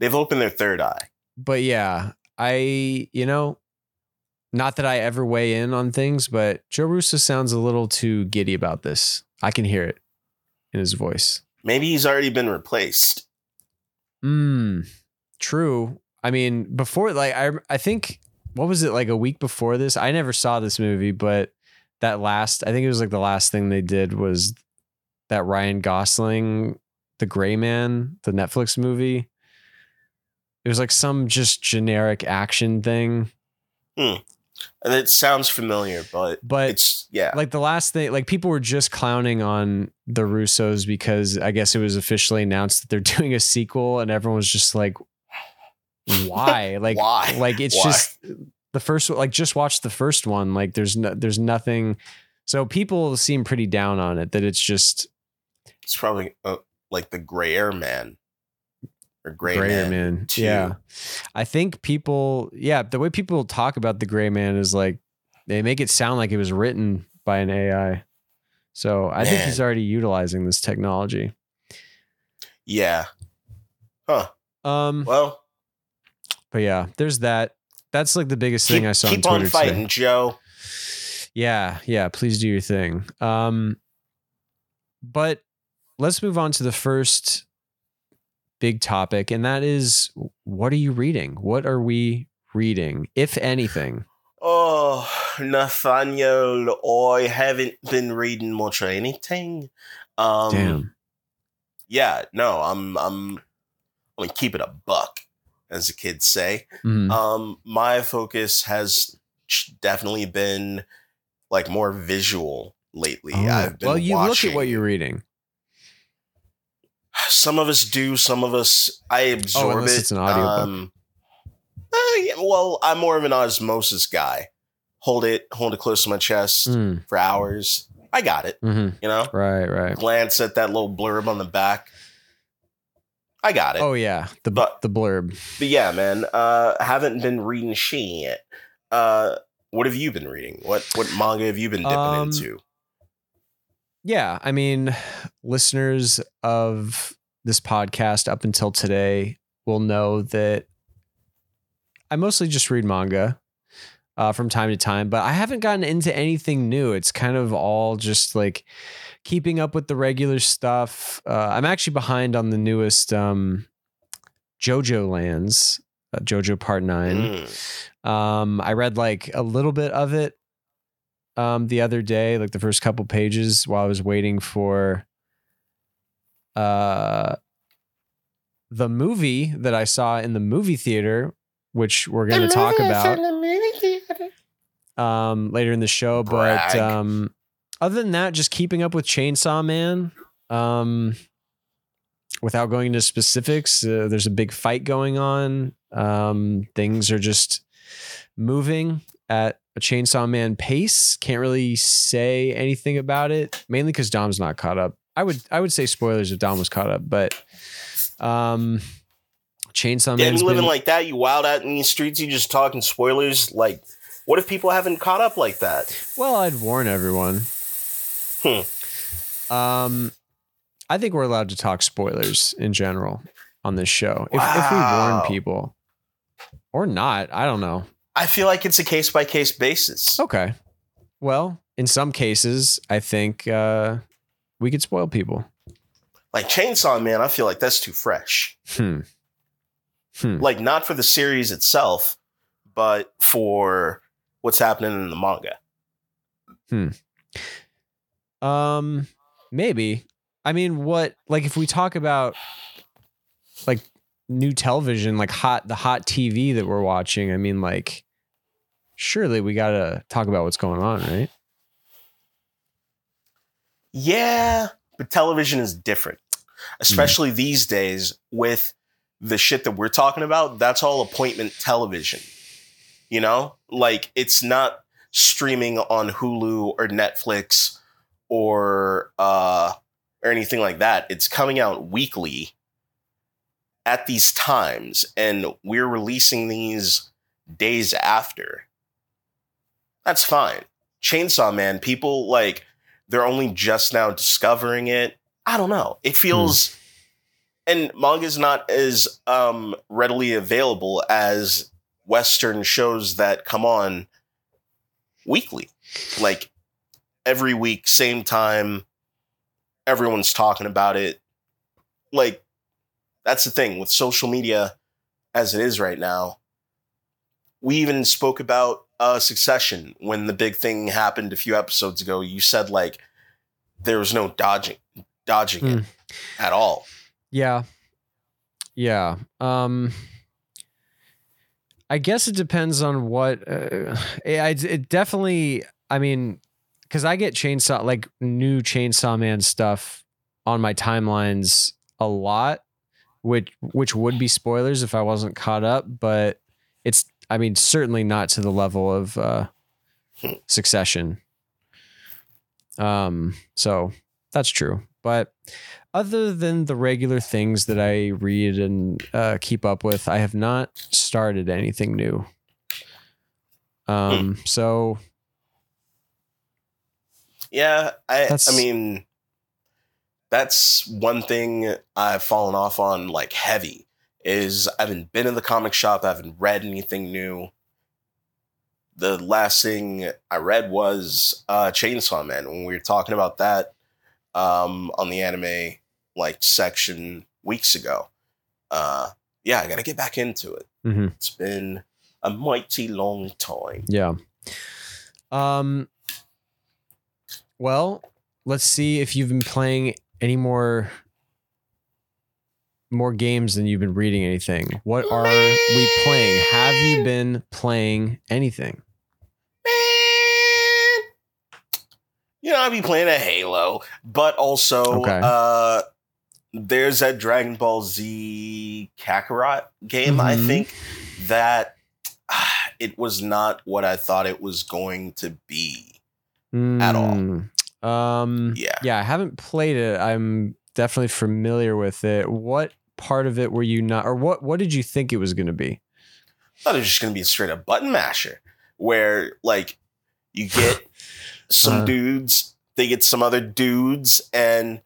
They've opened their third eye. but yeah, I you know, not that I ever weigh in on things, but Joe Russo sounds a little too giddy about this. I can hear it in his voice. Maybe he's already been replaced. Mm, true. I mean, before like I I think what was it like a week before this? I never saw this movie, but that last I think it was like the last thing they did was that Ryan Gosling, The Gray Man, the Netflix movie. It was like some just generic action thing, hmm. And it sounds familiar, but but it's yeah. like the last thing like people were just clowning on the russos because i guess it was officially announced that they're doing a sequel and everyone was just like why like Why? like it's Why? just the first like just watch the first one like there's no there's nothing so people seem pretty down on it that it's just It's probably uh, like the Grayer Man or Gray grayer Man. man, yeah i think people yeah the way people talk about the gray man is like they make it sound like it was written by an AI. So I think he's already utilizing this technology. Yeah. Huh. Um, Well, but yeah, there's that. That's like the biggest keep, thing I saw keep on on fighting, today. Joe. Yeah, yeah. Please do your thing. Um, but let's move on to the first big topic, and that is what are you reading? What are we reading, if anything? Oh, Nathaniel, I haven't been reading much or anything. Um, Damn. Yeah, no, I'm, I'm, I'm gonna keep it a buck, as the kids say. Mhm. Um, my focus has definitely been like more visual lately. Oh, I've been well, you look at what you're reading. Some of us do, some of us I absorb Oh, it. it's an audiobook. Um, eh, yeah, well, I'm more of an osmosis guy. Hold it, hold it close to my chest Mm, for hours. I got it. mhm. You know, Right, right. glance at that little blurb on the back. I got it. Oh yeah, the But- the blurb. But yeah, man, uh, haven't been reading shit. Uh, what have you been reading? What what manga have you been dipping Um, into? Yeah, I mean, listeners of this podcast up until today will know that I mostly just read manga uh, from time to time, but I haven't gotten into anything new. It's kind of all just like keeping up with the regular stuff. Uh, I'm actually behind on the newest um, JoJo Lands, uh, JoJo Part Nine. Mm. Um, I read like a little bit of it um the other day, like the first couple pages while I was waiting for uh the movie that I saw in the movie theater, which we're going to talk about um later in the show, but Brag. um other than that just keeping up with Chainsaw Man um without going into specifics, uh, there's a big fight going on. Um things are just moving at a Chainsaw Man pace. Can't really say anything about it, mainly because Dom's not caught up. I would I would say spoilers if Dom was caught up, but um, Chainsaw Yeah, you living been, like that, you wild out in these streets, you just talking spoilers. Like, what if people haven't caught up like that? well, I'd warn everyone. Hmm. Um, I think we're allowed to talk spoilers in general on this show if, if we warn people or not. I don't know. I feel like it's a case by case basis. Okay. Well, in some cases, I think uh, we could spoil people. Like Chainsaw Man, I feel like that's too fresh. Hmm. Hmm. Like not for the series itself, but for what's happening in the manga. Um, maybe. I mean, what like if we talk about like new television, like hot the hot TV that we're watching, I mean, like surely we gotta talk about what's going on, right? Yeah, but television is different, especially these days with the shit that we're talking about. That's all appointment television. You know, like it's not streaming on Hulu or Netflix or uh or anything like that. It's coming out weekly at these times, and we're releasing these days after. That's fine. Chainsaw Man, people like they're only just now discovering it. I don't know. It feels and manga's not as um readily available as western shows that come on weekly. Like every week same time everyone's talking about it. Like that's the thing with social media as it is right now. We even spoke about uh, Succession when the big thing happened a few episodes ago. You said like there was no dodging dodging it at all. Yeah. Yeah. Um I guess it depends on what uh, it, it definitely I mean cuz I get chainsaw like new chainsaw man stuff on my timelines a lot which which would be spoilers if I wasn't caught up but it's I mean certainly not to the level of uh succession. Um so that's true. But other than the regular things that I read and uh, keep up with, I have not started anything new. Um, so Yeah, I That's- I mean that's one thing I've fallen off on like heavy is I haven't been in the comic shop, I haven't read anything new. The last thing I read was uh Chainsaw Man when we were talking about that um on the anime like section weeks ago. Uh yeah, I got to get back into it. hmm It's been a mighty long time. Yeah. Um. Well, let's see if you've been playing any more more games than you've been reading anything. What are we playing? Have you been playing anything? You know, I'd be playing a Halo, but also Okay. uh there's that Dragon Ball Z Kakarot game, I Mhm. think, that ah, it was not what I thought it was going to be. At all. Mm, Um. Yeah. Yeah, I haven't played it. I'm definitely familiar with it. What part of it were you not, or what? What did you think it was going to be? I thought it was just gonna be a straight up button masher where like you get some Uh. dudes, they get some other dudes, and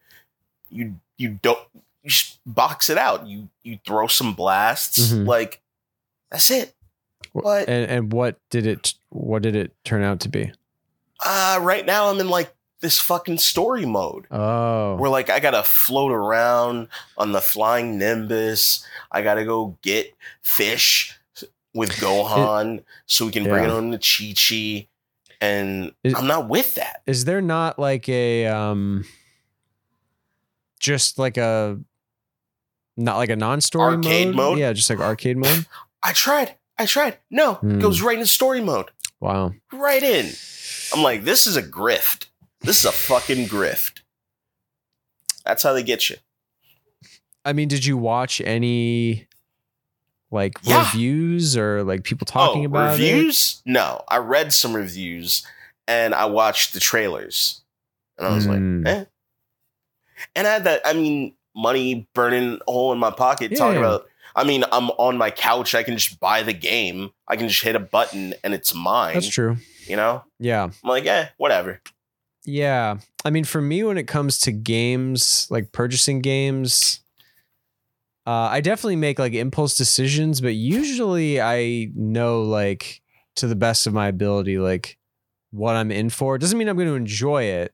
you you don't you just box it out. You you throw some blasts, Mhm. like that's it. But And and what did it? What did it turn out to be? Uh right now I'm in like this fucking story mode. Oh. Where like I gotta float around on the flying Nimbus. I gotta go get fish with Gohan so we can bring it on to Chi Chi. And Is- I'm not with that. Is there not like a um just like a not like a non-story Arcade mode? mode? Yeah, just like arcade mode. I tried. I tried. No, it goes right into story mode. Wow. Right in. I'm like, this is a grift. This is a fucking grift. That's how they get you. I mean, did you watch any like Yeah. reviews or like people talking oh, about it? reviews? No, I read some reviews and I watched the trailers, and I was Hmm. like, eh. And I had that. I mean, money burning a hole in my pocket. Yeah, talking about. I mean, I'm on my couch. I can just buy the game. I can just hit a button and it's mine. That's true. You know, Yeah. I'm like, eh, whatever. Yeah. I mean, for me, when it comes to games, like purchasing games, uh, I definitely make like impulse decisions, but usually I know, like, to the best of my ability, like what I'm in for. It doesn't mean I'm going to enjoy it,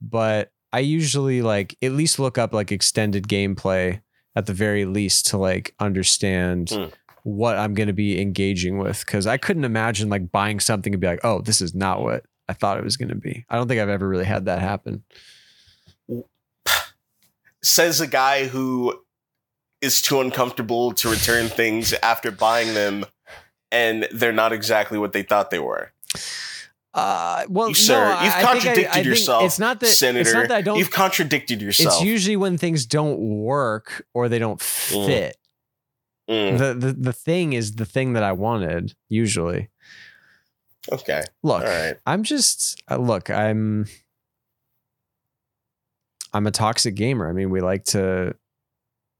but I usually like at least look up like extended gameplay at the very least to like understand Hmm. What I'm going to be engaging with. Cause I couldn't imagine like buying something and be like, oh, this is not what I thought it was going to be. I don't think I've ever really had that happen. Says a guy who is too uncomfortable to return things after buying them, and they're not exactly what they thought they were. Uh, well, You, sir, no, you've I- I I- contradicted I think yourself, It's not that. Senator. It's not that I don't. You've contradicted yourself. It's usually when things don't work or they don't fit. Mm, The, the the thing is the thing that I wanted. Usually, okay, look, all right. I'm just uh, look. I'm I'm a toxic gamer. I mean, we like to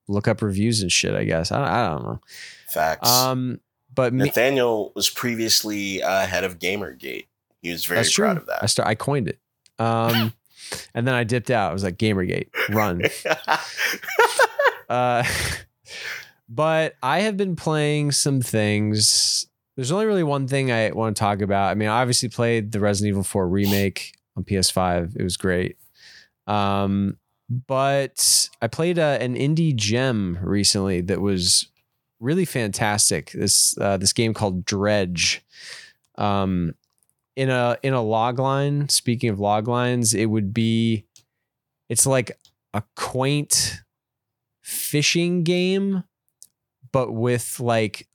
look up reviews and shit. I guess I, I don't know. Facts. Um, but me, Nathaniel was previously uh, head of GamerGate. He was very That's proud true. of that. I start. I coined it. Um, and then I dipped out. I was like, Gamergate, run. Uh, but I have been playing some things. There's only really one thing I want to talk about. I mean, I obviously played the Resident Evil 4 remake on PS5. It was great. Um, but I played a, an indie gem recently that was really fantastic. This uh, this game called Dredge. Um, in a in a log line. Speaking of log lines, it would be. It's like a quaint fishing game, but with like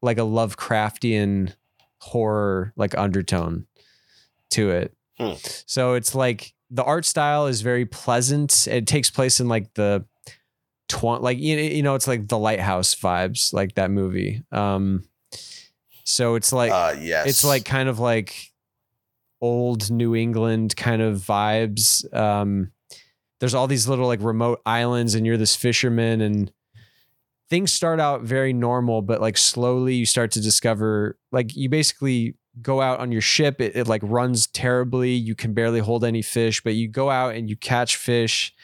like a Lovecraftian horror like undertone to it. Hmm. So it's like the art style is very pleasant. It takes place in like the tw- like you you know it's like the lighthouse vibes like that movie. Um so it's like uh, yes. it's like kind of like old New England kind of vibes. Um, there's all these little like remote islands, and you're this fisherman, and things start out very normal, but like slowly you start to discover like you basically go out on your ship, it, it like runs terribly. You can barely hold any fish, but you go out and you catch fish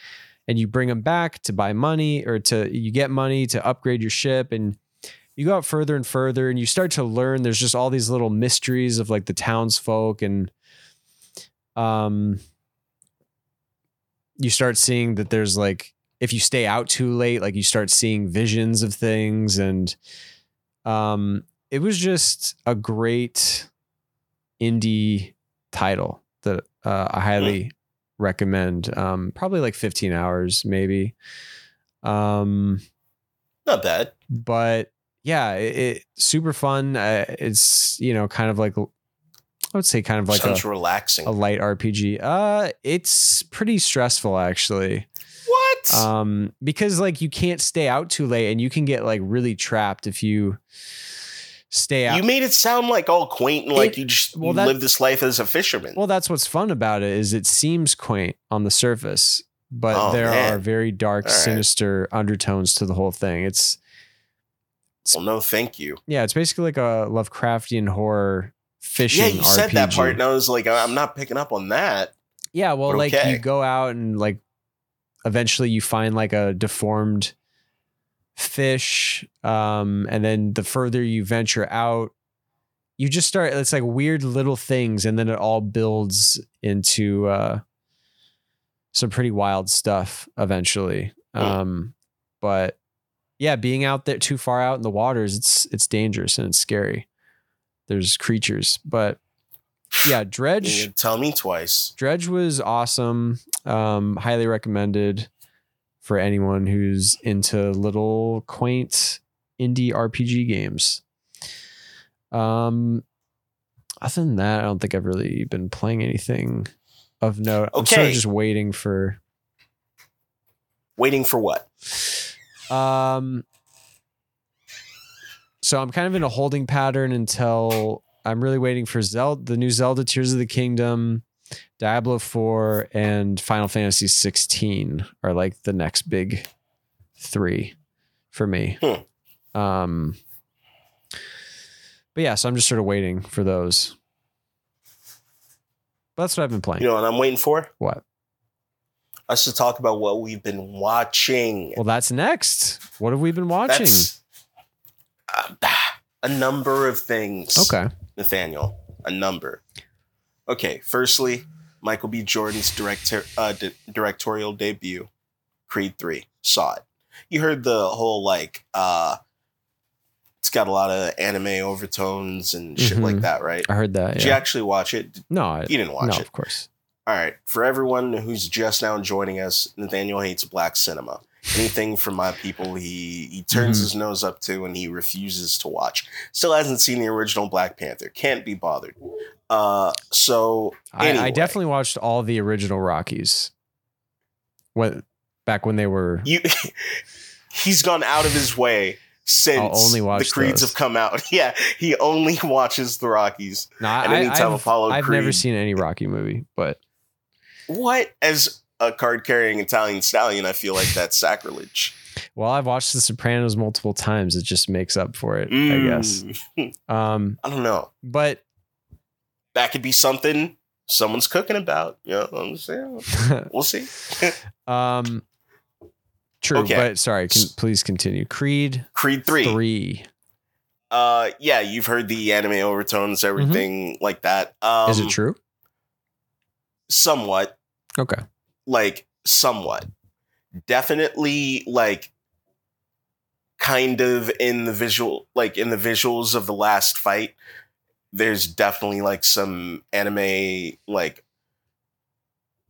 and you bring them back to buy money or to you get money to upgrade your ship and you go out further and further and you start to learn there's just all these little mysteries of like the townsfolk and um you start seeing that there's like if you stay out too late like you start seeing visions of things and um it was just a great indie title that uh, I highly recommend. Um, probably like 15 hours, maybe. Um, Not bad. but yeah, it, it super fun. Uh, it's you know kind of like I would say kind of like Sounds a, relaxing. a light RPG. Uh, it's pretty stressful actually. What? Um, because like you can't stay out too late, and you can get like really trapped if you stay out. you made it sound like all quaint and like It- you just well, that- live this life as a fisherman. Well, that's what's fun about it is it seems quaint on the surface, but Oh, there man. are very dark, right. sinister undertones to the whole thing. It's well, no, thank you. yeah, it's basically like a Lovecraftian horror fishing Yeah, you said that part, and I was like, I'm not picking up on that. Yeah, well, But like okay. you go out and like eventually you find like a deformed fish, um, and then the further you venture out, you just start. It's like weird little things, and then it all builds into uh, some pretty wild stuff eventually. Hmm. Um, but yeah, being out there too far out in the waters, it's it's dangerous and it's scary. There's creatures, but yeah, Dredge. tell me twice. Dredge was awesome. Um, highly recommended for anyone who's into little quaint indie RPG games. Um, other than that, I don't think I've really been playing anything of note. I'm sort of Okay. just waiting for. Waiting for what? Um, so I'm kind of in a holding pattern until I'm really waiting for Zelda, the new Zelda Tears of the Kingdom, Diablo 4, and Final Fantasy 16 are like the next big three for me. Hmm. Um, but yeah, so I'm just sort of waiting for those. But that's what I've been playing. You know what I'm waiting for? what? Us to talk about what we've been watching. Well, that's next. What have we been watching? That's uh, a number of things. okay. Nathaniel, a number. Okay, firstly, Michael B. Jordan's director uh, di- directorial debut, Creed Three. Saw it. You heard the whole like uh, it's got a lot of anime overtones and shit Mhm. like that, right? I heard that. Did you actually watch it? No, I, You didn't watch no, it. of course. All right. For everyone who's just now joining us, Nathaniel hates black cinema. Anything from my people, he he turns Mhm. his nose up to and he refuses to watch. Still hasn't seen the original Black Panther. Can't be bothered. Uh, so I, I definitely watched all the original Rockies. When back when they were you, he's gone out of his way since the Creeds those. have come out. Yeah, he only watches the Rockies. no, I, anytime I've, Apollo I've never seen any Rocky movie, but What as a card carrying Italian stallion? I feel like that's sacrilege. well, I've watched The Sopranos multiple times. It just makes up for it, I guess. Mm, Um, I don't know. but that could be something someone's cooking about. You know what I'm saying? We'll see. um, true. Okay. But sorry, can, please continue. Creed Creed 3. three. Uh yeah, you've heard the anime overtones, everything like that. Um Mm-hmm. Is it true? Somewhat. Okay. Like somewhat. Definitely like kind of in the visual like in the visuals of the last fight. There's definitely like some anime like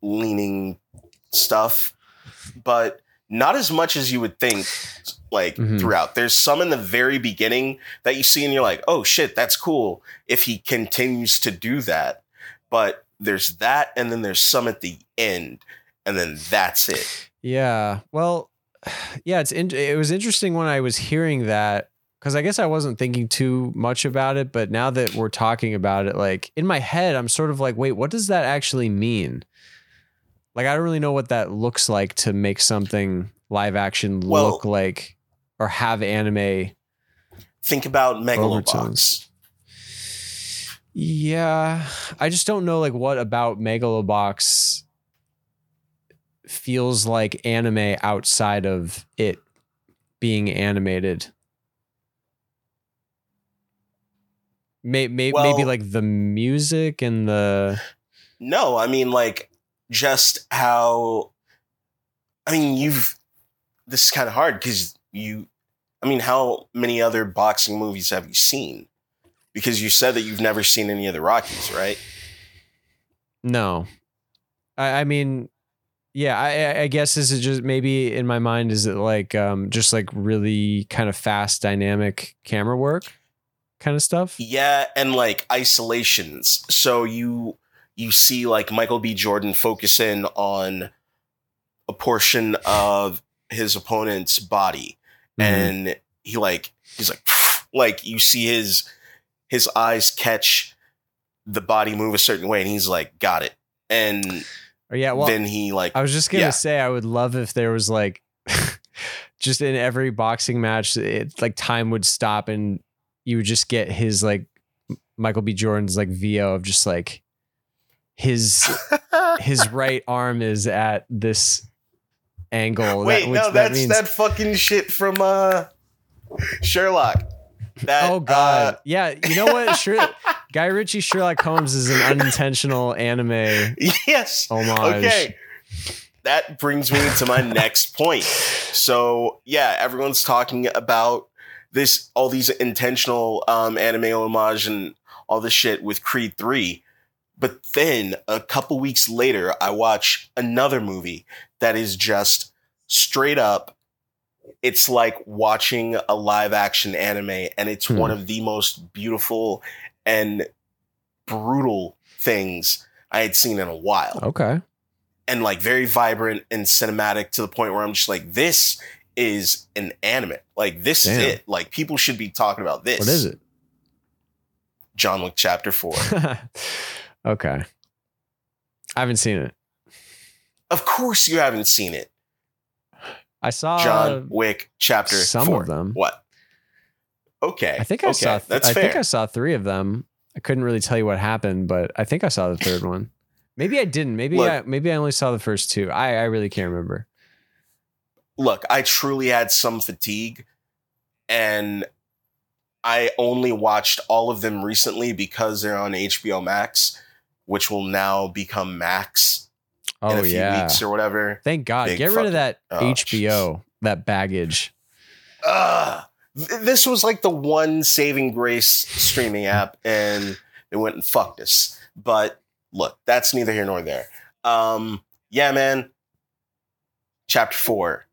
leaning stuff, but not as much as you would think like Mhm. throughout. There's some in the very beginning that you see and you're like, "Oh shit, that's cool." If he continues to do that. But there's that and then there's some at the end and then that's it. Yeah. Well, yeah, it's in, it was interesting when I was hearing that cuz I guess I wasn't thinking too much about it, but now that we're talking about it like in my head I'm sort of like, "Wait, what does that actually mean?" Like I don't really know what that looks like to make something live action Well- look like or have anime Think about Megalobox. Yeah, I just don't know like what about Megalobox feels like anime outside of it being animated. May, may, maybe like the music and the No, I mean like just how I mean you've this is kind of hard because you I mean how many other boxing movies have you seen? Because you said that you've never seen any of the Rockies, right? no. I, I mean, yeah, I, I- guess is just maybe in my mind is it like um just like really kind of fast dynamic camera work kind of stuff? Yeah, and like isolations. So you you see like Michael B. Jordan focus in on a portion of his opponent's body, Mhm. and he like he's like like you see his his eyes catch the body move a certain way, and he's like, got it. And Or yeah, well, then he like I was just gonna Yeah. say I would love if there was like just in every boxing match, it like time would stop and you would just get his like Michael B. Jordan's like VO of just like his his right arm is at this angle. Wait, which no, that's that fucking shit from uh Sherlock. That oh uh, god, yeah. You know what? Sure, Guy Ritchie Sherlock Holmes is an unintentional anime yes. homage. Okay. That brings me to my next point. So, yeah, everyone's talking about this, all these intentional um, anime homage and all this shit with Creed 3. But then a couple weeks later, I watch another movie that is just straight up. It's like watching a live action anime, and it's Hmm. one of the most beautiful and brutal things I had seen in a while Okay. and like very vibrant and cinematic to the point where I'm just like, this is an anime. Like this Damn. is it. Like people should be talking about this. What is it? John Wick Chapter Four. okay. I haven't seen it. of course you haven't seen it. I saw John Wick Chapter some Four. of them. What? Okay. I think I okay. saw. Th- That's I fair. think I saw three of them. I couldn't really tell you what happened, but I think I saw the third one. Maybe I didn't. Maybe Look. I maybe I only saw the first two. I I really can't remember. Look, I truly had some fatigue, and I only watched all of them recently because they're on HBO Max, which will now become Max in Oh a few yeah. weeks or whatever. Thank God. Big Get rid of that oh, HBO, that baggage. Th- this was like the one saving grace streaming app, and they went and fucked us. But look, that's neither here nor there. Um, yeah, man. Chapter four.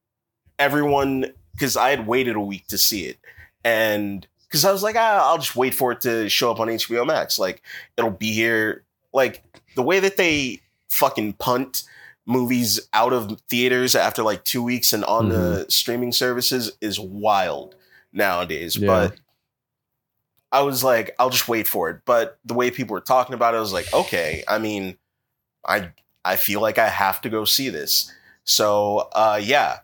Everyone, because I had waited a week to see it, and because I was like, ah, I'll just wait for it to show up on HBO Max. Like, it'll be here. Like the way that they fucking punt movies out of theaters after like two weeks and on the streaming services is wild nowadays. Yeah. But I was like, I'll just wait for it. But the way people were talking about it, I was like, okay. I mean, I I feel like I have to go see this. So uh, yeah,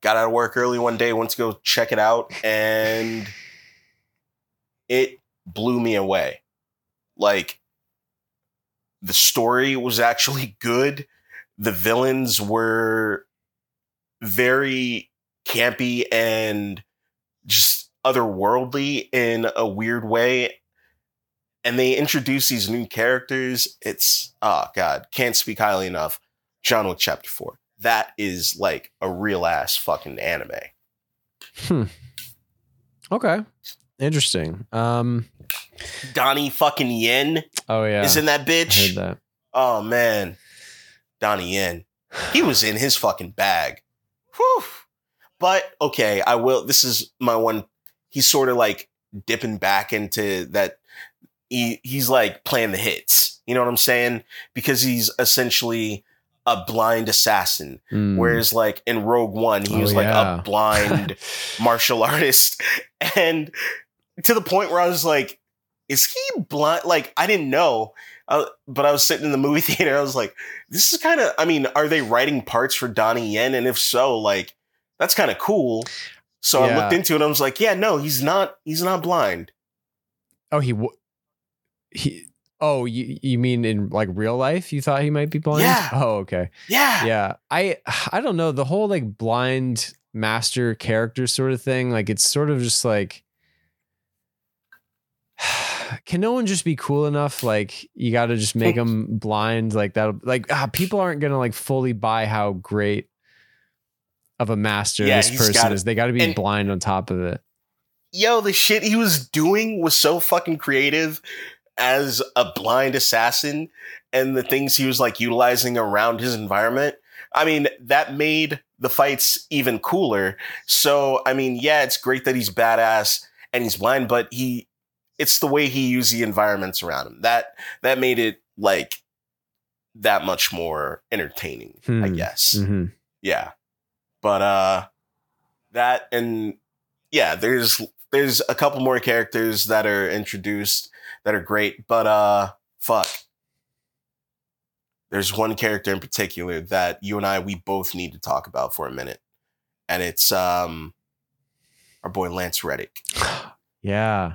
got out of work early one day, went to go check it out, and it blew me away. Like the story was actually good. The villains were very campy and just otherworldly in a weird way. And they introduce these new characters. It's oh god, can't speak highly enough. John Wick Chapter Four. That is like a real ass fucking anime. Hmm. Okay. Interesting. Um. Donnie fucking Yen Oh yeah. is in that bitch. that. Oh man, Donnie Yen. He was in his fucking bag. Whew. But okay, I will. This is my one. He's sort of like dipping back into that. He he's like playing the hits. You know what I'm saying? Because he's essentially a blind assassin. Mm. Whereas like in Rogue One, he Oh, was like yeah. a blind martial artist, and to the point where I was like, "Is he blind?" Like I didn't know, uh, but I was sitting in the movie theater. I was like, "This is kind of." I mean, are they writing parts for Donnie Yen? And if so, like that's kind of cool. So I looked into it. I was like, "Yeah, no, he's not. He's not blind." Oh, he w- he Oh, you you mean in like real life? You thought he might be blind? Yeah. Oh, okay. Yeah. Yeah. I I don't know the whole like blind master character sort of thing. Like it's sort of just like. Can no one just be cool enough? Like you got to just make them blind, like that. Like ah, people aren't gonna like fully buy how great of a master Yeah, this person gotta- is. They got to be and- blind on top of it. Yo, the shit he was doing was so fucking creative as a blind assassin and the things he was like utilizing around his environment. I mean, that made the fights even cooler. So, I mean, yeah, it's great that he's badass and he's blind, but he it's the way he used the environments around him. That that made it like that much more entertaining, I Hmm. guess. hmm Yeah. But uh that and yeah, there's there's a couple more characters that are introduced that are great, but uh fuck. There's one character in particular that you and I we both need to talk about for a minute. And it's um our boy Lance Reddick. Yeah.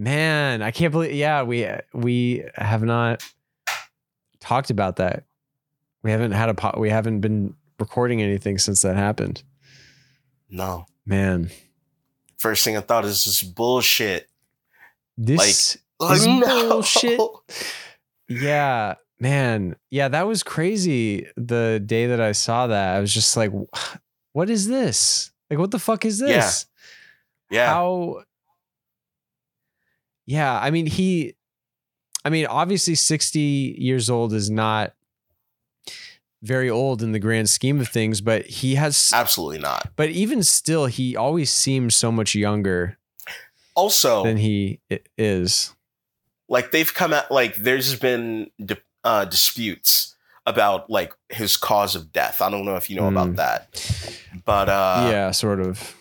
Man, I can't believe yeah, we uh, we have not talked about that. We haven't had a po- we haven't been recording anything since that happened. No. Man, First thing I thought is this bullshit. this Like, Is no. bullshit. yeah, man. Yeah, that was crazy the day that I saw that. I was just like what is this? Like what the fuck is Yeah. this? Yeah. how yeah i mean he i mean obviously 60 years old is not very old in the grand scheme of things but he has Absolutely not. but even still he always seems so much younger Also, than he is like they've come out like there's been uh, disputes about like his cause of death. I don't know if you know Mm. about that, but uh, yeah sort of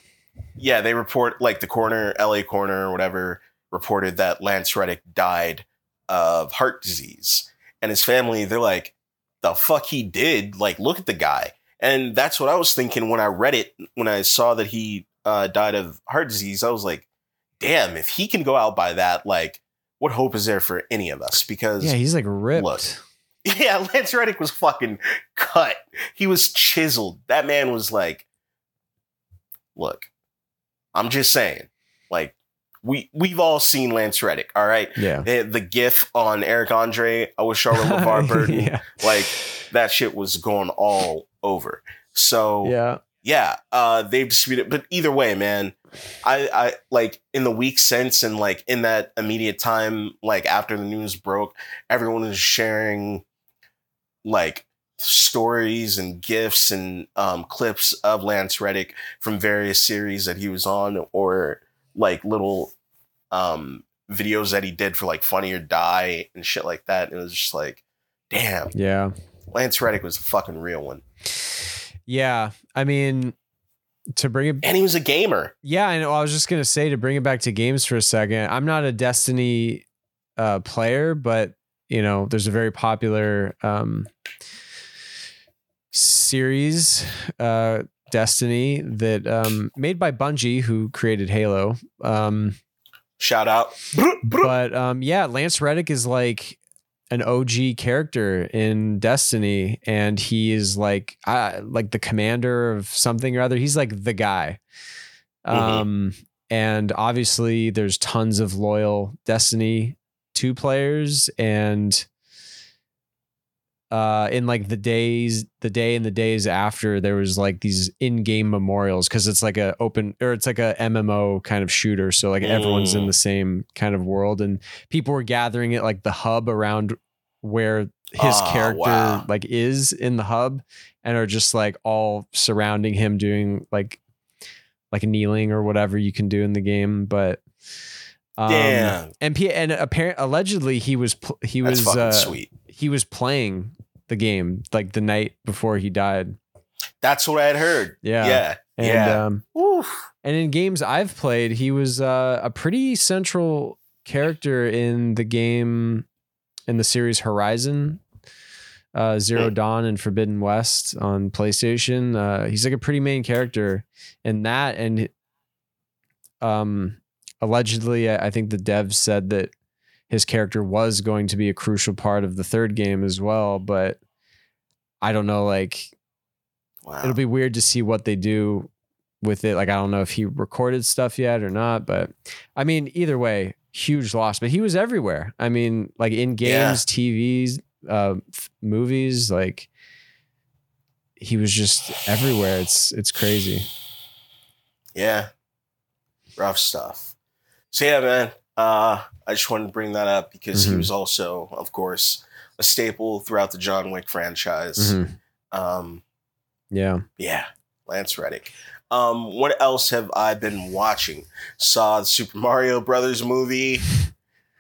yeah, they report like the coroner, LA coroner or whatever, reported that Lance Reddick died of heart disease, and his family they're like, the fuck he did? Like, look at the guy, and that's what I was thinking when I read it when I saw that he uh, died of heart disease. I was like, damn, if he can go out by that, like, what hope is there for any of us? Because yeah he's like ripped Look. Yeah, Lance Reddick was fucking cut. He was chiseled. That man was like, look, I'm just saying, like, we we've all seen Lance Reddick, all right? yeah The, the gif on Eric Andre with Charlotte LeVar Burton, yeah like that shit was going all over. So yeah yeah, uh, they've disputed, but either way, man, I, I like in the week since and like in that immediate time, like after the news broke, everyone was sharing like stories and gifs and um, clips of Lance Reddick from various series that he was on, or like little um, videos that he did for like Funny or Die and shit like that. And it was just like, damn, yeah Lance Reddick was a fucking real one, yeah i mean to bring it and he was a gamer. Yeah, I know. I was just gonna say to bring it back to games for a second. I'm not a Destiny uh, player, but you know, there's a very popular um, series, uh, Destiny, that um, made by Bungie, who created Halo. Um, Shout out. but um, yeah, Lance Reddick is like an OG character in Destiny, and he is like uh, like the commander of something or other. He's like the guy. Mhm. Um, and obviously, there's tons of loyal Destiny two players, and uh in like the days the day and the days after there was like these in-game memorials because it's like a open or it's like a mmo kind of shooter so like everyone's in Mm. the same kind of world and people were gathering at like the hub around where his Ah, character wow. like is in the hub and are just like all surrounding him doing like like kneeling or whatever you can do in the game but um, Damn. and P- and apparent allegedly he was pl- he That's was uh, sweet. he was playing the game like the night before he died. That's what I had heard. Yeah. Yeah. And yeah. um and in games I've played, he was uh, a pretty central character in the game in the series Horizon. Uh, Zero Hmm. Dawn and Forbidden West on PlayStation. Uh, he's like a pretty main character in that, and um, allegedly, I think the devs said that his character was going to be a crucial part of the third game as well. But I don't know, like Wow. it'll be weird to see what they do with it. Like I don't know if he recorded stuff yet or not, but I mean, either way, huge loss. But he was everywhere. I mean, like in Yeah. games, TVs, uh, f- movies, like he was just everywhere. It's it's crazy. Yeah. Rough stuff. So yeah, man. Uh I just wanted to bring that up because he Mhm. was also, of course, a staple throughout the John Wick franchise. Mhm. Um Yeah. yeah, Lance Reddick. Um what else have I been watching? Saw the Super Mario Brothers movie.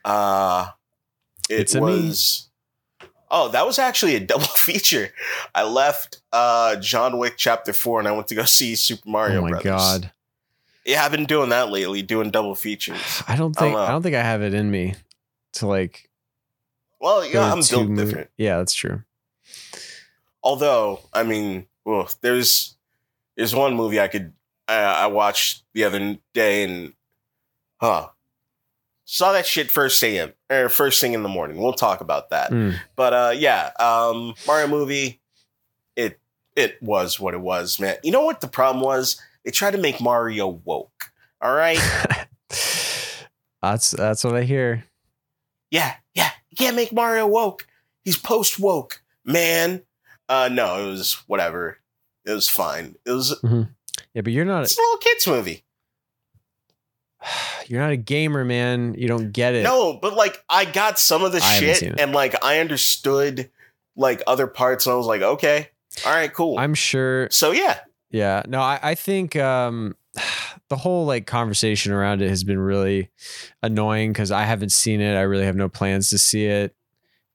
Uh it It's was Oh, that was actually a double feature. I left uh John Wick chapter 4 and I went to go see Super Mario oh my Brothers. god. Yeah, I've been doing that lately, doing double features. I don't I don't think I don't think I have it in me to like. Well, yeah, I'm built mo- different. Yeah, that's true. Although, I mean, well, there's there's one movie I could I, I watched the other day and huh saw that shit first thing or first thing in the morning. We'll talk about that. Mm. But uh, yeah, um, Mario movie. It it was what it was, man. You know what the problem was? They tried to make Mario woke. All right. that's that's what I hear. Yeah, yeah. You can't make Mario woke. He's post woke, man. Uh no, it was whatever. It was fine. It was mm-hmm. Yeah, but you're not it's a little kids movie. you're not a gamer, man. You don't get it. No, but like I got some of the I shit and like I understood like other parts and I was like, okay, all right, cool. I'm sure. so yeah. Yeah. No, I, I think um, the whole like conversation around it has been really annoying because I haven't seen it. I really have no plans to see it.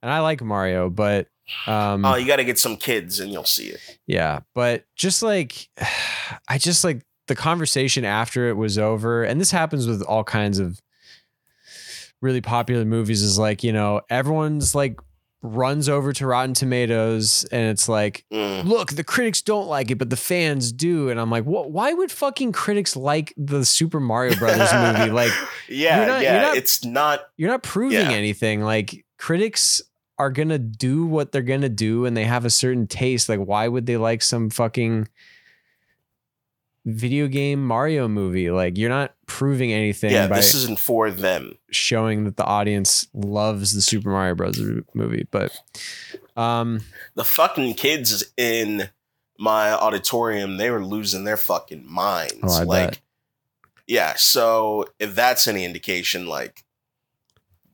And I like Mario, but um, Oh, you gotta get some kids and you'll see it. yeah. But just like, I just like the conversation after it was over. And this happens with all kinds of really popular movies is like, you know, everyone's like runs over to Rotten Tomatoes and it's like, Mm. look, the critics don't like it, but the fans do. And I'm like, what? Why would fucking critics like the Super Mario Brothers movie? Like, yeah, you're not- yeah. you're not- it's not you're not proving Yeah. anything. Like, critics are gonna do what they're gonna do, and they have a certain taste. Like, why would they like some fucking video game Mario movie? Like, you're not proving anything yeah, this isn't for them. showing that the audience loves the Super Mario Bros. movie. But, um, The fucking kids in my auditorium, they were losing their fucking minds. Oh, I like bet. Yeah, so if that's any indication, like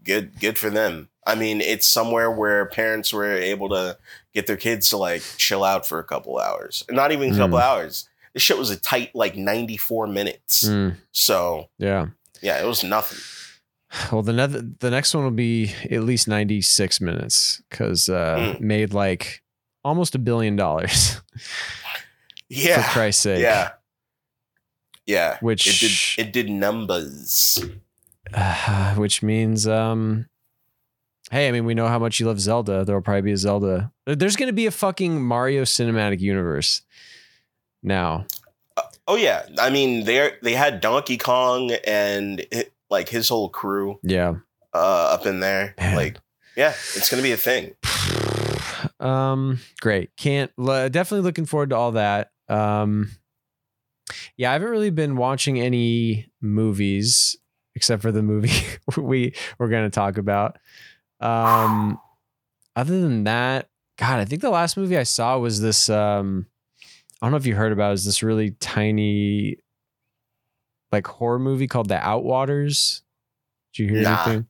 good good for them. I mean, it's somewhere where parents were able to get their kids to like chill out for a couple hours. Not even a couple Mm. hours. This shit was a tight like 94 minutes. mm, So yeah. yeah, it was nothing. Well, the ne- the next one will be at least 96 minutes because uh, Mm. made like almost a billion dollars Yeah. for Christ's sake. Yeah. Yeah. Which It did it did numbers. uh, which means um hey, I mean we know how much you love Zelda. There'll probably be a Zelda. There's going to be a fucking Mario cinematic universe now. Oh yeah. I mean they they had Donkey Kong and it, like his whole crew Yeah. uh up in there. Man. Like yeah, it's to be a thing. um great can't definitely looking forward to all that um yeah i haven't really been watching any movies except for the movie we we're going to talk about um other than that god i think the last movie i saw was this um i don't know if you heard about it, is this really tiny like horror movie called the outwaters did you hear Nah. anything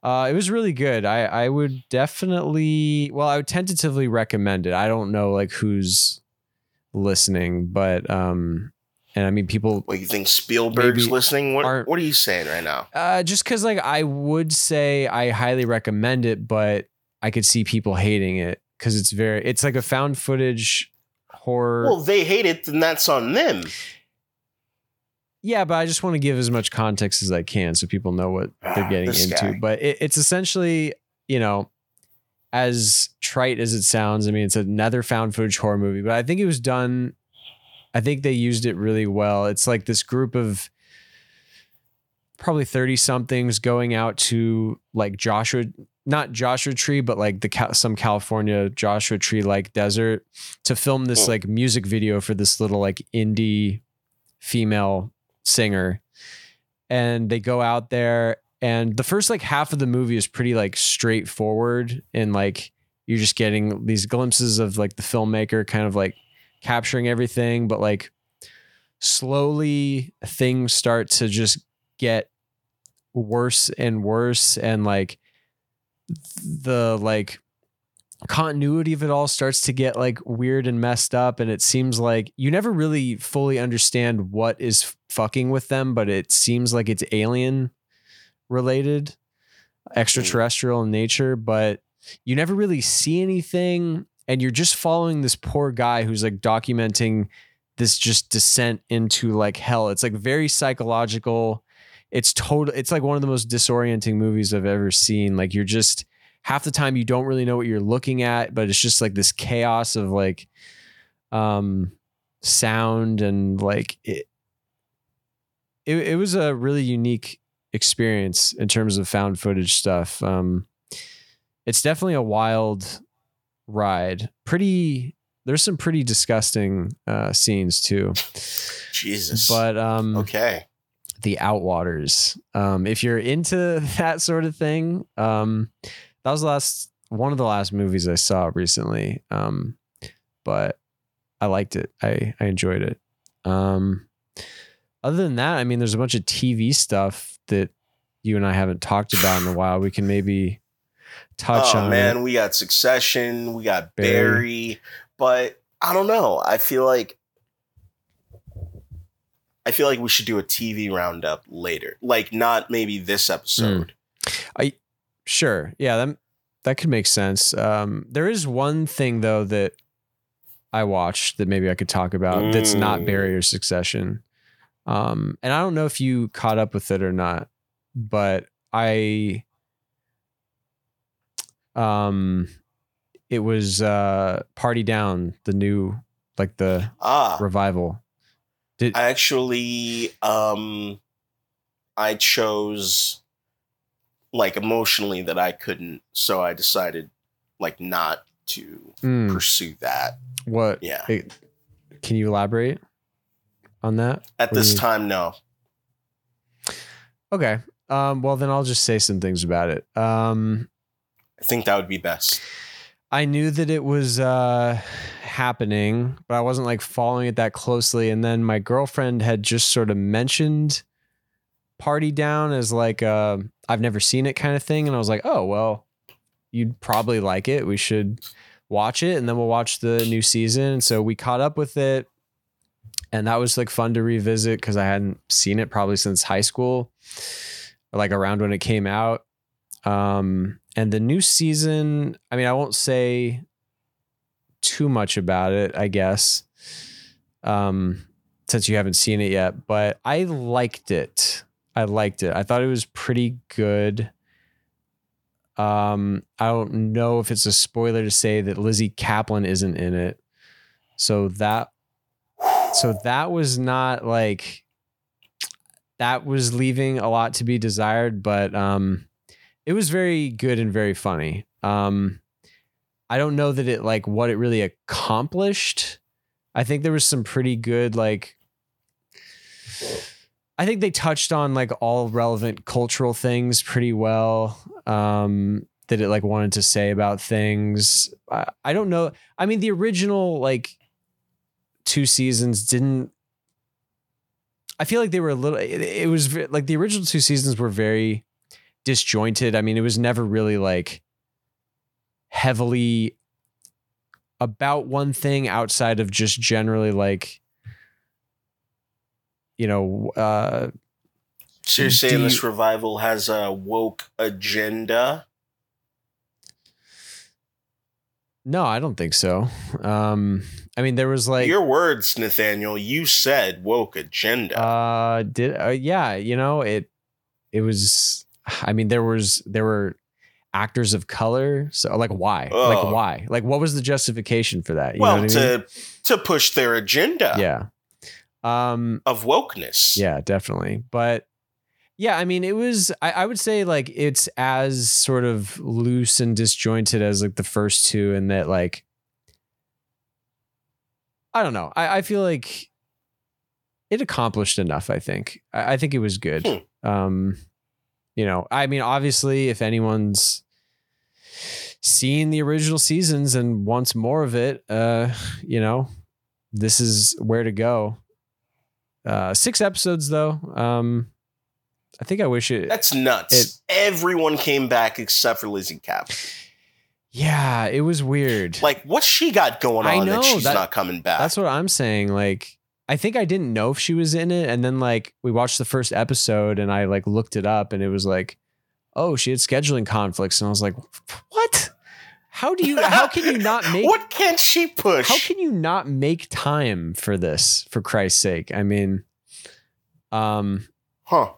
uh, it was really good. I I would definitely, well, I would tentatively recommend it. I don't know like who's listening, but um, and I mean people, What you think Spielberg's listening? What what are you saying right now? uh, just because like I would say I highly recommend it, but I could see people hating it because it's very, it's like a found footage horror. Well, they hate it, then that's on them. Yeah, but I just want to give as much context as I can so people know what they're Ah, getting this into. guy. But it, it's essentially, you know, as trite as it sounds, I mean, it's another found footage horror movie, but I think it was done, I think they used it really well. It's like this group of probably 30 somethings going out to like Joshua not Joshua Tree but like the some California Joshua Tree like desert to film this Hmm. like music video for this little like indie female singer and they go out there and the first like half of the movie is pretty like straightforward and like you're just getting these glimpses of like the filmmaker kind of like capturing everything but like slowly things start to just get worse and worse and like the like continuity of it all starts to get like weird and messed up and it seems like you never really fully understand what is fucking with them but it seems like it's alien related extraterrestrial in nature but you never really see anything and you're just following this poor guy who's like documenting this just descent into like hell. It's like very psychological it's total it's like one of the most disorienting movies i've ever seen like you're just half the time you don't really know what you're looking at but it's just like this chaos of like um sound and like it it, it was a really unique experience in terms of found footage stuff um it's definitely a wild ride pretty there's some pretty disgusting uh scenes too Jesus. but um okay. The Outwaters. Um, if you're into that sort of thing, um, that was the last one of the last movies I saw recently. Um, but I liked it. I I enjoyed it. Um, other than that, I mean, there's a bunch of TV stuff that you and I haven't talked about in a while. We can maybe touch oh on man, it. we got Succession, we got Barry. Barry, but I don't know. I feel like I feel like we should do a TV roundup later. Like not maybe this episode. I Sure. Yeah, that that could make sense. Um, there is one thing though that I watched that maybe I could talk about that's not Mm. Barry or Succession. Um, and I don't know if you caught up with it or not, but I um it was uh Party Down, the new like the Ah, revival. Did I actually um I chose like emotionally that I couldn't, so I decided like not to Mm, pursue that. what Yeah. it- can you elaborate on that? At this you- time, no. Okay. Um, well, then I'll just say some things about it. Um, I think that would be best. I knew that it was uh, happening, but I wasn't like following it that closely. And then my girlfriend had just sort of mentioned Party Down as like I've never seen it kind of thing, and I was like, oh well, you'd probably like it. We should watch it, and then we'll watch the new season. So we caught up with it, and that was like fun to revisit because I hadn't seen it probably since high school, like around when it came out. Um, and the new season, I mean, I won't say too much about it, I guess, um, since you haven't seen it yet, but I liked it. I liked it. I thought it was pretty good. Um, I don't know if it's a spoiler to say that Lizzy Caplan isn't in it. So that so that was not like that was leaving a lot to be desired, but um it was very good and very funny. Um I don't know that it like what it really accomplished. I think there was some pretty good like I think they touched on like all relevant cultural things pretty well. Um that it like wanted to say about things. I, I don't know. I mean the original like two seasons didn't I feel like they were a little it, it was like the original two seasons were very disjointed. I mean, it was never really like heavily about one thing outside of just generally like you know uh So you're saying this you- revival has a woke agenda? no i don't think so um i mean there was like Your words, Nathaniel. You said woke agenda. Uh, did uh, yeah, you know it. It was. I mean, there was there were actors of color. So like, why? Oh. Like, why? Like, what was the justification for that? You well, know what I mean? to to push their agenda yeah. Um. of wokeness. Yeah, definitely. But yeah, I mean, it was. I, I would say like it's as sort of loose and disjointed as like the first two, and that like I don't know. I, I feel like it accomplished enough. I think. I, I think it was good. Hmm. Um, you know, I mean, obviously, if anyone's seen the original seasons and wants more of it, uh, you know, this is where to go. Uh, six episodes though. Um, I think I wish it. That's nuts. It- Everyone came back except for Lizzy Cap. Yeah, it was weird. Like, what's she got going I on know, that she's that- not coming back? That's what I'm saying. Like, I think I didn't know if she was in it, and then like we watched the first episode, and I like looked it up, and it was like, oh, she had scheduling conflicts, and I was like, what? How do you? How can you not make? what can she push? How can you not make time for this? For Christ's sake! I mean, um, huh?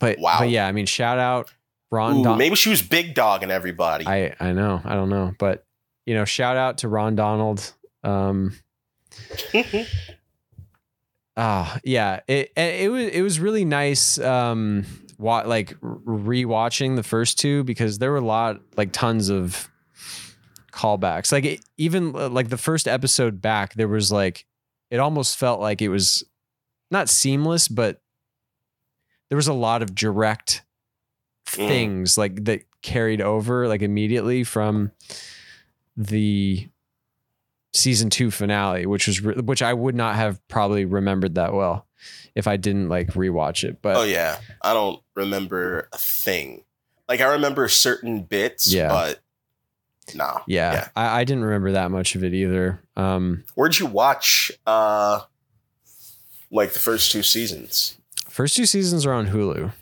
but Wow. but yeah, I mean, shout out Ron. Ooh, Don- maybe she was big dog dogging everybody. I I know, I don't know, but you know, shout out to Ron Donald. Um, Ah, yeah. It it was it was really nice. Um, wa- like rewatching the first two because there were a lot, like tons of callbacks. Like it, even uh, like the first episode back, there was like it almost felt like it was not seamless, but there was a lot of direct Mm. things like that carried over like immediately from the season two finale, which was re- which I would not have probably remembered that well if I didn't like rewatch it. But oh yeah, I don't remember a thing. Like I remember certain bits, Yeah. but nah. yeah, Yeah. I, I didn't remember that much of it either. Um, Where'd you watch? uh Like the first two seasons. first two seasons are on Hulu,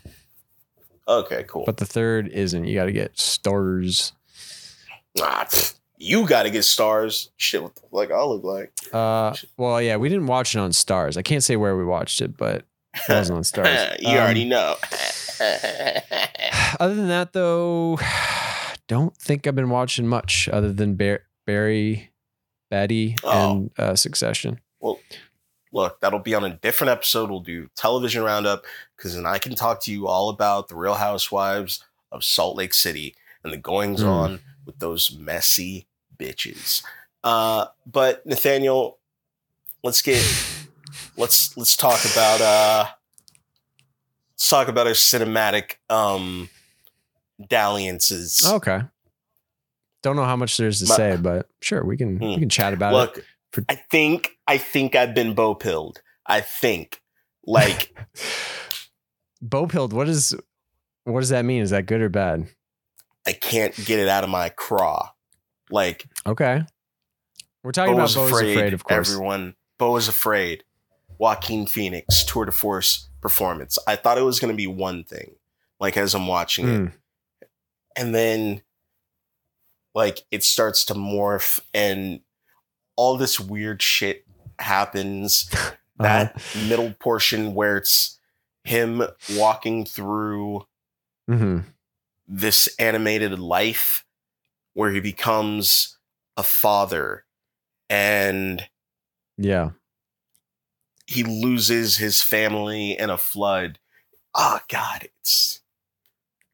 Okay, cool. but the third isn't. You got to get Starz. Ah, you got to get Starz. Shit, what the fuck I look like? Uh, well, yeah, we didn't watch it on Starz. I can't say where we watched it, but it wasn't on Starz. you Um, already know. Other than that, though, don't think I've been watching much other than Bar- Barry, Betty, Oh. and uh, Succession. Well, look, that'll be on a different episode. We'll do television roundup because then I can talk to you all about the Real Housewives of Salt Lake City and the goings on with those messy bitches. Uh, but Nathaniel, let's get let's let's talk about uh let's talk about our cinematic um dalliances. Okay. Don't know how much there's to My- say, but sure, we can Hmm. we can chat about it. Look, For- I think I think I've been Beau pilled. I think like Beaupilled, what is what does that mean? Is that good or bad? I can't get it out of my craw. Like Okay. We're talking Beau about Beau's afraid, afraid, of course. Everyone, Beau was afraid. Joaquin Phoenix tour de force performance. I thought it was going to be one thing, like as I'm watching it, Mm, and then like it starts to morph, and all this weird shit happens. uh-huh. That middle portion where it's him walking through Mhm. this animated life where he becomes a father and Yeah. he loses his family in a flood. Oh God, it's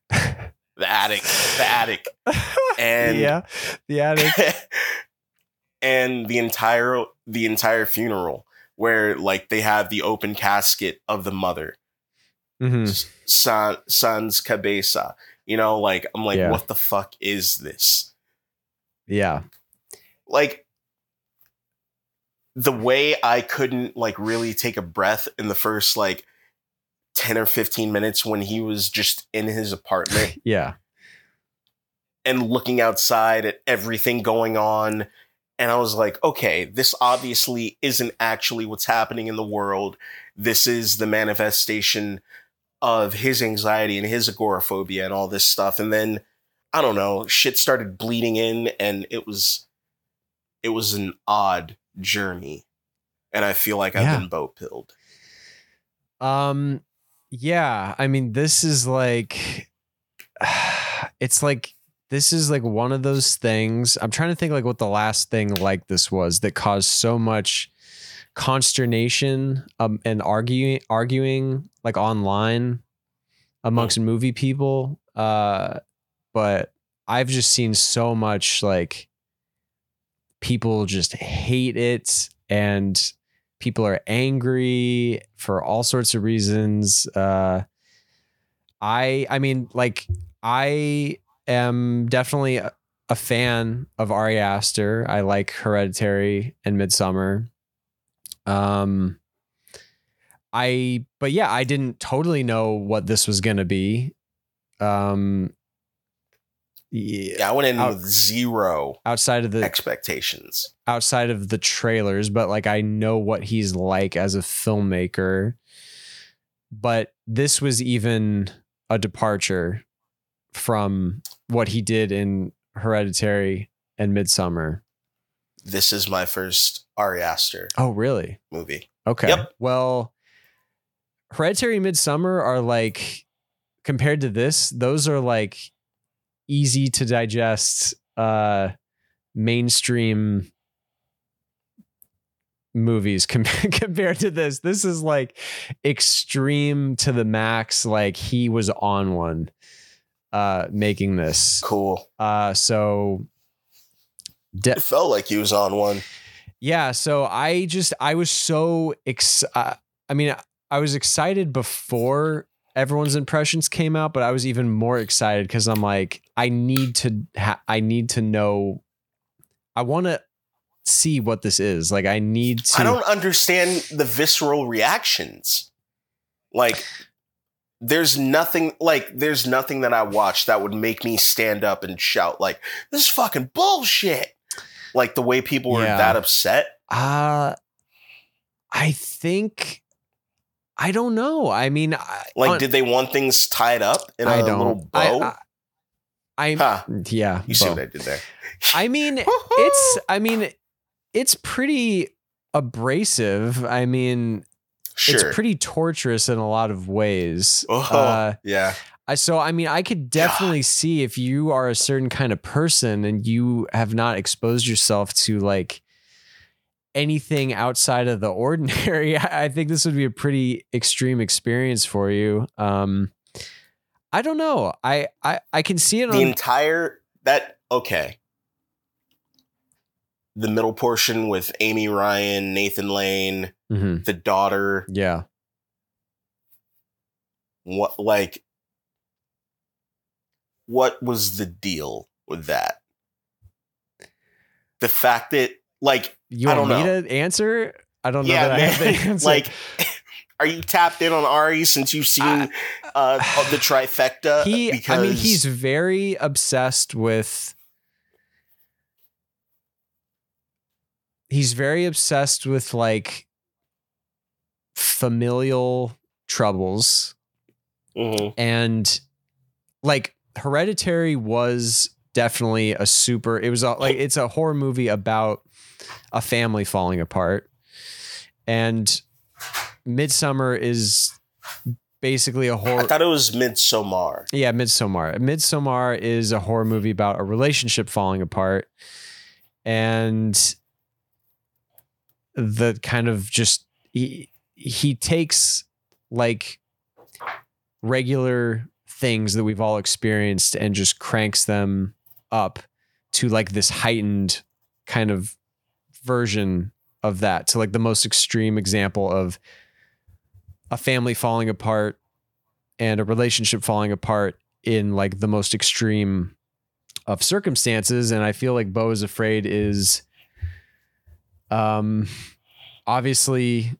the attic, the attic, And- yeah, the attic. and the entire the entire funeral where like they have the open casket of the mother, Mhm. son, son's cabeza. You know, like I'm like, Yeah. what the fuck is this? Yeah. like the way I couldn't like really take a breath in the first like 10 or 15 minutes when he was just in his apartment Yeah. and looking outside at everything going on and I was like, okay, this obviously isn't actually what's happening in the world. This is the manifestation of his anxiety and his agoraphobia and all this stuff. And then I don't know, shit started bleeding in and it was it was an odd journey. And I feel like I've been boat pilled. Um yeah, I mean this is like it's like this is like one of those things. I'm trying to think like what the last thing like this was that caused so much consternation um and arguing arguing like online amongst movie people. Uh, but I've just seen so much like people just hate it and people are angry for all sorts of reasons. Uh, I I mean like I am definitely a, a fan of Ari Aster. I like Hereditary and Midsummer. Um I but yeah, I didn't totally know what this was going to be. Um yeah, Yeah, I went in Out- with zero outside of the expectations. outside of the trailers, but like I know what he's like as a filmmaker. But this was even a departure from what he did in Hereditary and Midsummer. This is my first Ari Aster Oh, really? movie. Okay. Yep. Well, Hereditary Midsummer are like compared to this, those are like easy to digest uh mainstream movies com- compared to this. This is like extreme to the max like he was on one uh making this. Cool. Uh so de- It felt like he was on one. yeah so i just i was so ex uh, i mean i was excited before everyone's impressions came out but i was even more excited because i'm like i need to ha- i need to know i want to see what this is like i need to I don't understand the visceral reactions. Like there's nothing like there's nothing that I watched that would make me stand up and shout like this is fucking bullshit. Like the way people were Yeah. that upset. uh i think i don't know i mean I, Like on- did they want things tied up in a i don't little I, bow? I, I huh. yeah You see what I did there? I mean, it's I mean, it's pretty abrasive. I mean, sure. it's pretty torturous in a lot of ways. oh, Uh, yeah. I so I mean, I could definitely see if you are a certain kind of person and you have not exposed yourself to like anything outside of the ordinary. I think this would be a pretty extreme experience for you. Um I don't know. I I I can see it The on the entire that okay. The middle portion with Amy Ryan, Nathan Lane, Mhm. the daughter, Yeah. what like what was the deal with that the fact that like You I don't me know. to answer? I don't know yeah that I have man, the answer. like are you tapped in on ari since you've seen uh the trifecta he because I mean he's very obsessed with he's very obsessed with like familial troubles Mhm. and like hereditary was definitely a super it was a, like it's a horror movie about a family falling apart. And midsummer is basically a horror I thought it was midsommar. Yeah midsummer midsummer is a horror movie about a relationship falling apart. And the kind of just he, he takes like regular things that we've all experienced and just cranks them up to like this heightened kind of version of that to like the most extreme example of a family falling apart and a relationship falling apart in like the most extreme of circumstances. And i feel like Beau is afraid is um obviously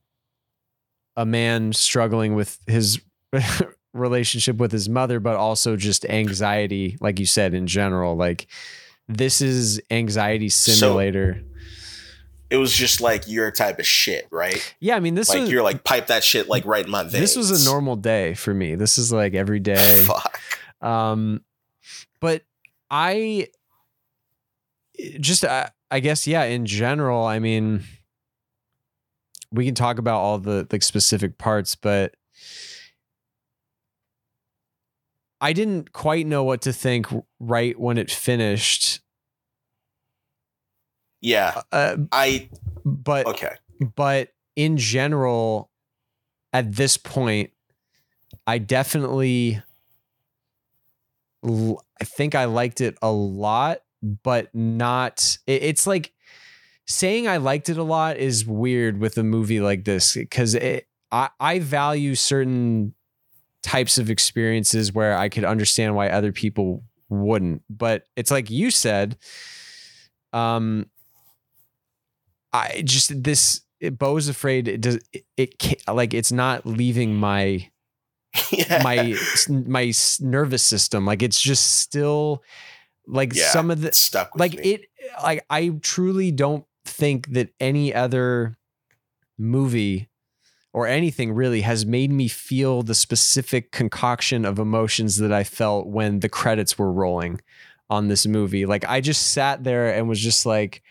a man struggling with his relationship with his mother but also just anxiety like you said in general. Like this is anxiety simulator. it was just like your type of shit right? Yeah i mean this like was you're like pipe that shit like right in my veins this was a normal day for me. This is like every day. Fuck. Um but i just I, I guess yeah in general i mean we can talk about all the like specific parts but i didn't quite know what to think right when it finished yeah uh, i but okay but in general at this point i definitely l- I think I liked it a lot, but not. It, it's like saying I liked it a lot is weird with a movie like this because it. I, I value certain types of experiences where I could understand why other people wouldn't. But it's like you said, um, I just this it, Beau's afraid it does it, it like it's not leaving my yeah. my my nervous system like it's just still like Yeah, some of the stuck with like me. it like I truly don't think that any other movie or anything really has made me feel the specific concoction of emotions that I felt when the credits were rolling on this movie. Like I just sat there and was just like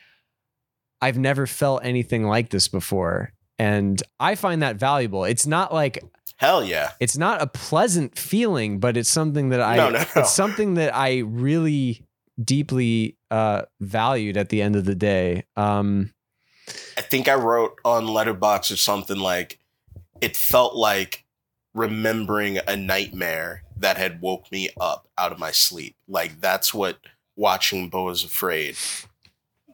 I've never felt anything like this before. And I find that valuable. It's not like Hell yeah. it's not a pleasant feeling, but it's something that I No, no, no. it's something that I really deeply uh valued at the end of the day. Um I think I wrote on Letterboxd or something like it felt like remembering a nightmare that had woke me up out of my sleep. Like that's what watching Beau is Afraid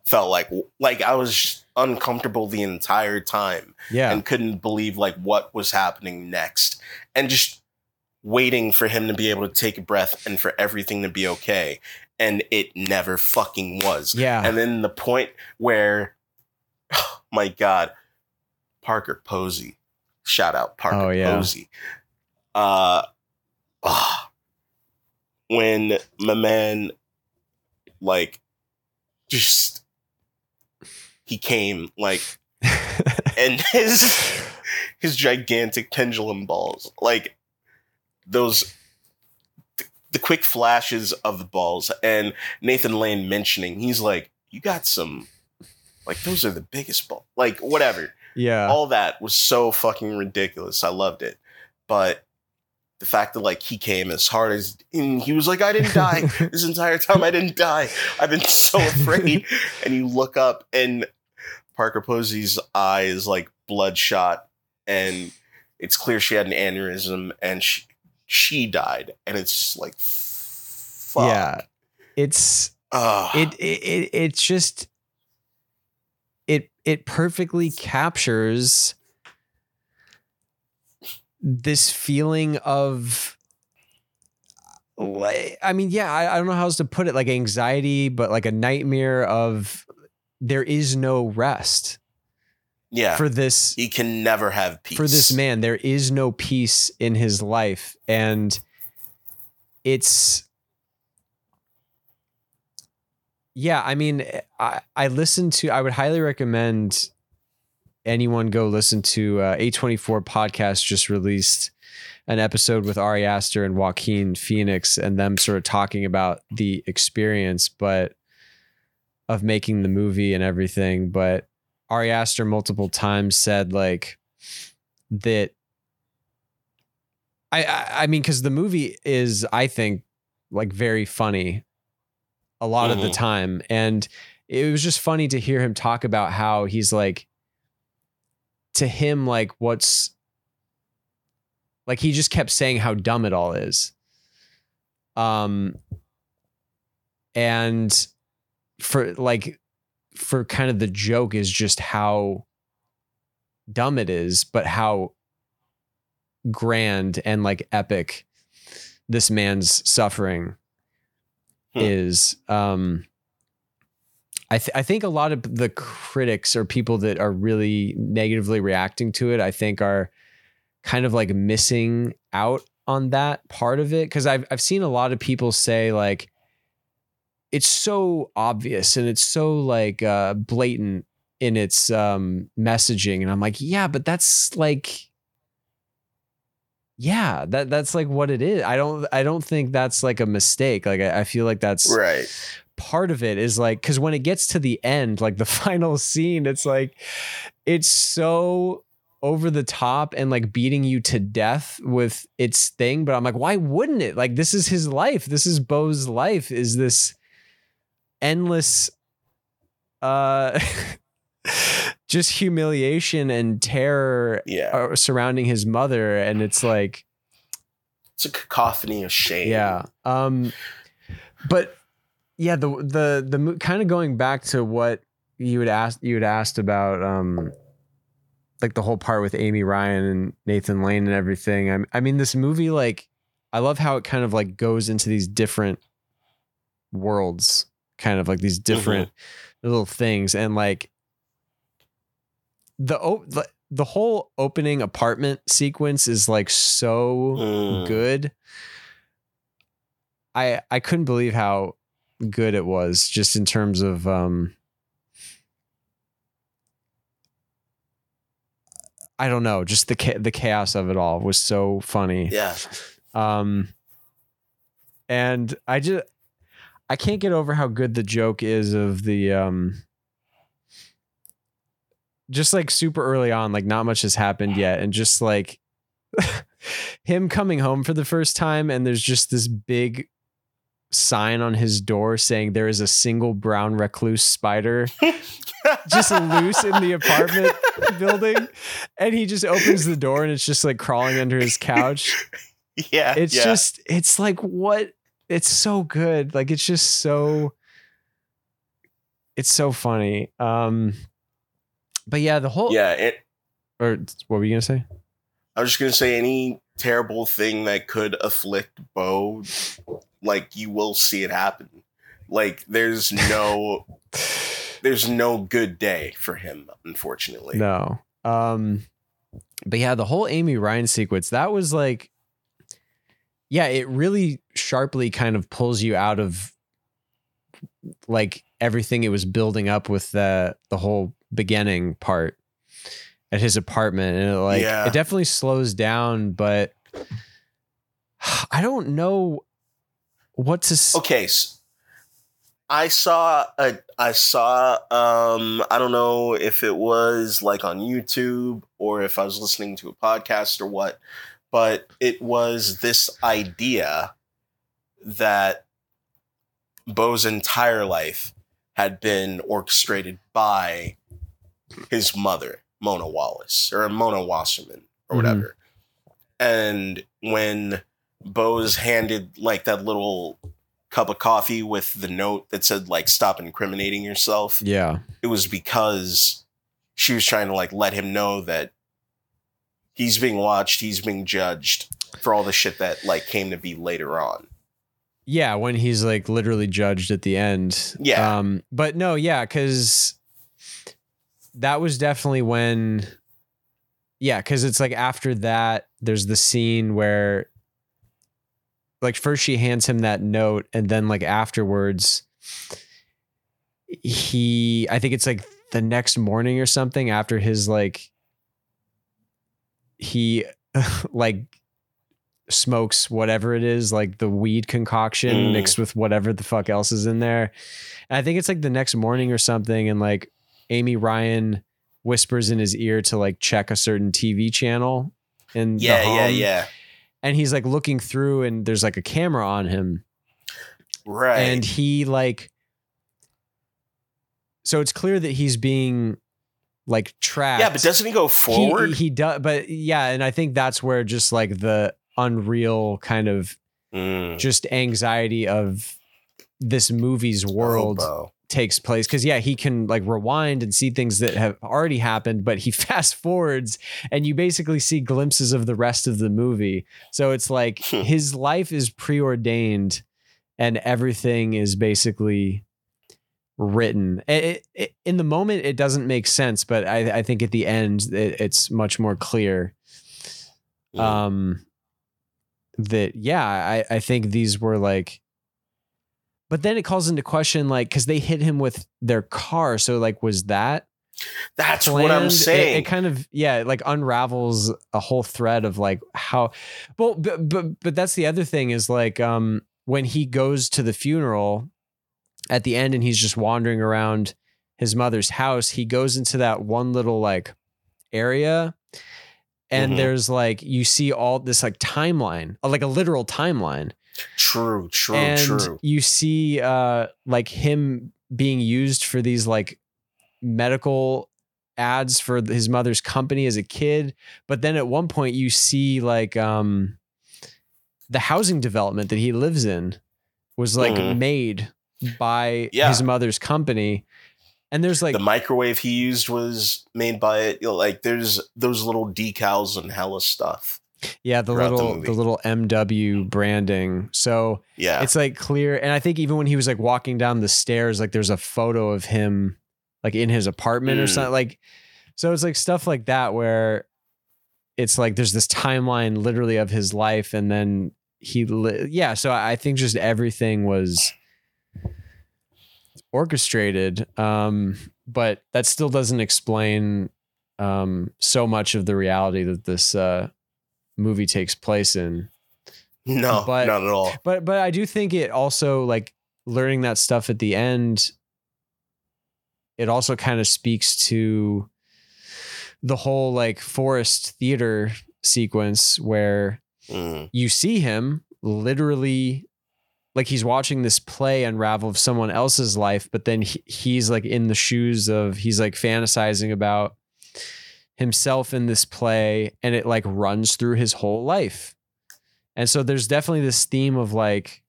felt like. Like I was uncomfortable the entire time yeah. and couldn't believe like what was happening next and just waiting for him to be able to take a breath and for everything to be okay and it never fucking was yeah. and then the point where my god parker posey shout out parker Oh, yeah. posey uh ah, when my man like just he came like and his his gigantic pendulum balls like those the quick flashes of the balls and nathan lane mentioning he's like you got some like those are the biggest ball like whatever yeah. all that was so fucking ridiculous i loved it but the fact that like he came as hard as and he was like i didn't die this entire time i didn't die i've been so afraid and you look up and parker posey's eye is like bloodshot and it's clear she had an aneurysm and she she died and it's like fuck. Yeah. It's Ugh. it, it it it's just it it perfectly captures this feeling of like I mean, yeah, I, I don't know how else to put it, like anxiety, but like a nightmare of there is no rest yeah. for this he can never have peace for this man. There is no peace in his life. And it's yeah i mean i i listened to i would highly recommend anyone go listen to uh, a24 podcast just released an episode with ari aster and joaquin phoenix and them sort of talking about the experience but of making the movie and everything but Ari Aster multiple times said like that. I I, I mean, because the movie is, I think, like very funny a lot of the Mhm. time, and it was just funny to hear him talk about how he's like, to him, like what's like he just kept saying how dumb it all is. Um, and for like for kind of the joke is just how dumb it is, but how grand and like epic this man's suffering Hmm. is. Um, I th- I think a lot of the critics or people that are really negatively reacting to it, I think are kind of like missing out on that part of it because I've I've seen a lot of people say like it's so obvious and it's so like uh blatant in its um messaging and I'm like yeah but that's like yeah that that's like what it is. I don't I don't think that's like a mistake. Like I, I feel like that's right. part of it is like because when it gets to the end like the final scene it's like it's so over the top and like beating you to death with its thing but i'm like why wouldn't it? Like this is his life. This is Beau's life is this endless uh just humiliation and terror yeah uh, surrounding his mother and it's like it's a cacophony of shame. Yeah. Um but yeah, the the the kind of going back to what you had asked you had asked about um like the whole part with Amy Ryan and Nathan Lane and everything. I I mean this movie like I love how it kind of like goes into these different worlds, kind of like these different little things and like the the, the whole opening apartment sequence is like so Mm. good. I I couldn't believe how good it was just in terms of um I don't know, just the the chaos of it all was so funny. Yeah. Um and I just I can't get over how good the joke is of the um just like super early on, like not much has happened yet, and just like him coming home for the first time, and there's just this big sign on his door saying there is a single brown recluse spider just loose in the apartment building, and he just opens the door and it's just like crawling under his couch yeah. it's yeah. just it's like what it's so good like it's just so it's so funny um but yeah the whole yeah. It, or what were you gonna say I was just gonna say any terrible thing that could afflict Beau, like you will see it happen. Like there's no there's no good day for him, unfortunately. no um but yeah the whole amy ryan sequence that was like yeah it really sharply kind of pulls you out of like everything it was building up with the the whole beginning part at his apartment and it like Yeah. it definitely slows down but i don't know what to s- Okay, I saw a I saw um I don't know if it was like on YouTube or if I was listening to a podcast or what, but it was this idea that Beau's entire life had been orchestrated by his mother, Mona Wallace, or Mona Wasserman, or Mhm. whatever. And when Beau's handed like that little cup of coffee with the note that said like stop incriminating yourself, yeah it was because she was trying to like let him know that he's being watched, he's being judged for all the shit that like came to be later on. Yeah, when he's like literally judged at the end. Yeah. Um, but no, yeah, because that was definitely when yeah, because it's like after that, there's the scene where like first she hands him that note, and then like afterwards, he I think it's like the next morning or something after his like he like smokes whatever it is, like the weed concoction Mm. mixed with whatever the fuck else is in there. And I think it's like the next morning or something, and like Amy Ryan whispers in his ear to like check a certain TV channel. And Yeah, yeah, yeah. And he's like looking through, and there's like a camera on him, Right. and he like. So it's clear that he's being like tracked. yeah, but doesn't he go forward? He, he does, but yeah, and I think that's where just like the unreal kind of Mm. just anxiety of this movie's world Hobo. Takes place because yeah he can like rewind and see things that have already happened but he fast forwards and you basically see glimpses of the rest of the movie so it's like Hmm. his life is preordained and everything is basically written It- it- in the moment it doesn't make sense but i, I think at the end it, it's much more clear Mm. um that yeah i i think these were like but then it calls into question like because they hit him with their car so like was that That's what I'm planned? It- saying. it, kind of yeah it like unravels a whole thread of like how well but, but but that's the other thing is like um when he goes to the funeral at the end and he's just wandering around his mother's house he goes into that one little like area and Mhm. there's like you see all this like timeline like a literal timeline true, true, and true. you see uh like him being used for these like medical ads for his mother's company as a kid but then at one point you see like um the housing development that he lives in was like Mhm. made by Yeah. his mother's company. And there's like the microwave he used was made by it. You know, like there's those little decals and hella stuff. Yeah, the throughout the little the little MW branding. So Yeah. it's like clear and I think even when he was like walking down the stairs like there's a photo of him like in his apartment or Mm. something like so it's like stuff like that where it's like there's this timeline literally of his life and then he li- yeah so i think just everything was orchestrated um but that still doesn't explain um so much of the reality that this uh movie takes place in no, but- not at all. but but I do think it also like learning that stuff at the end. It also kind of speaks to the whole like forest theater sequence where Mm. you see him literally like he's watching this play unravel of someone else's life, but then he, he's like in the shoes of he's like fantasizing about himself in this play and it like runs through his whole life. And so there's definitely this theme of like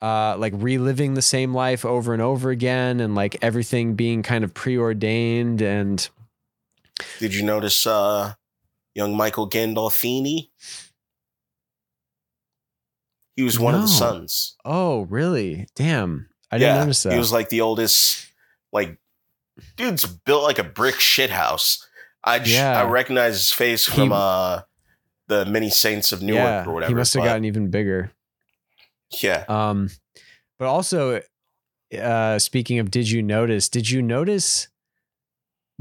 uh like reliving the same life over and over again and like everything being kind of preordained and Did you notice uh young Michael Gandolfini? He was one of the sons. oh really damn I didn't notice that He was like the oldest, like dude's built like a brick shit house. I Yeah. I recognize his face He- from uh the Many Saints of Newark yeah or whatever. he must have gotten even bigger yeah. Um, but also, uh, speaking of, did you notice? Did you notice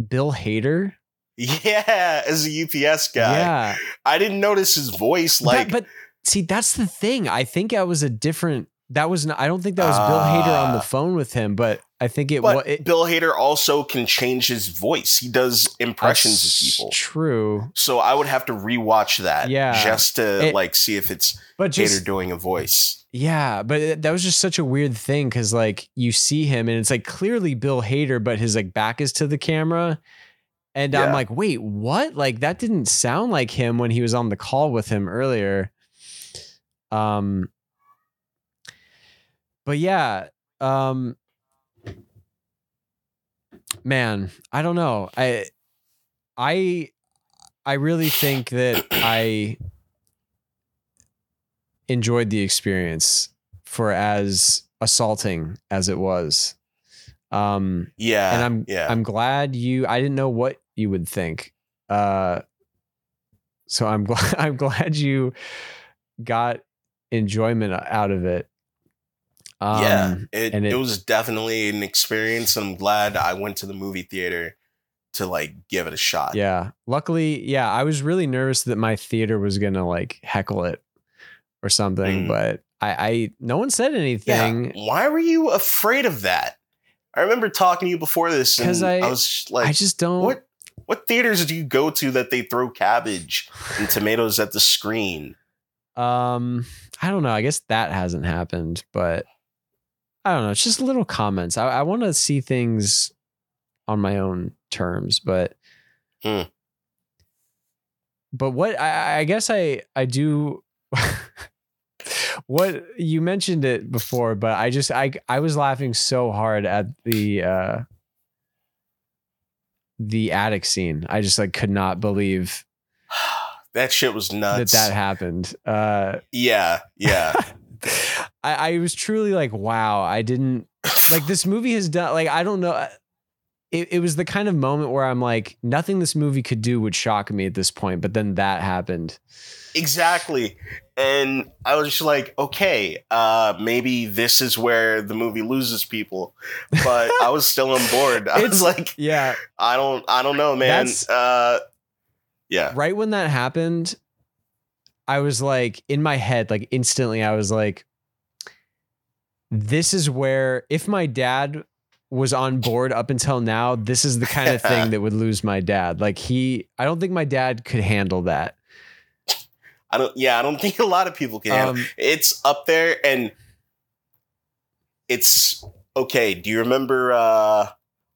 Bill Hader? Yeah, as a UPS guy. Yeah, I didn't notice his voice like That- but see, that's the thing. I think I was a different. That was. Not, I don't think that was Bill Hader on the Ah. phone with him, but I think it was. Bill Hader also can change his voice. He does impressions of people. True, So I would have to rewatch that Yeah. just to It- like see if it's but just Hader doing a voice. Yeah, but it- that was just such a weird thing because like you see him and it's like clearly Bill Hader, but his like back is to the camera. And I'm like, wait, what? Like that didn't sound like him when he was on the call with him earlier. Um but yeah, um man, I don't know. I I I really think that I enjoyed the experience for as assaulting as it was. Um Yeah. and I'm yeah. I'm glad you I didn't know what you would think. Uh so I'm glad I'm glad you got enjoyment out of it. Um yeah. It, and it, it- was definitely an experience. I'm glad I went to the movie theater to like give it a shot. Yeah. Luckily, yeah, I was really nervous that my theater was gonna like heckle it or something, Mm. but I, I no one said Yeah. anything. Why were you afraid of that? I remember talking to you before this, 'Cause and I- I, was like, I just don't what what theaters do you go to that they throw cabbage and tomatoes at the screen? Um, I don't know. I guess that hasn't happened, but I don't know. It's just little comments. I, I want to see things on my own terms, but Hmm. but what I, I guess I I do. what you mentioned it before, but I just I I was laughing so hard at the uh the attic scene. I just like could not believe that shit was nuts. that that happened. Uh yeah, yeah. I, I was truly like, wow, I didn't like this movie has done like I don't know. It, it was the kind of moment where I'm like, nothing this movie could do would shock me at this point, but then that happened. exactly. And I was just like, okay, uh, maybe this is where the movie loses people. But I was still on board. I It's- was like, Yeah. I don't, I don't know, man. Uh, yeah, Right when that happened, I was like, in my head, like instantly, I was like, this is where if my dad was on board up until now, this is the kind of thing that would lose my dad. Like he, I don't think my dad could handle that. I don't. Yeah, I don't think a lot of people can. handle Um, it's up there and it's okay do you remember uh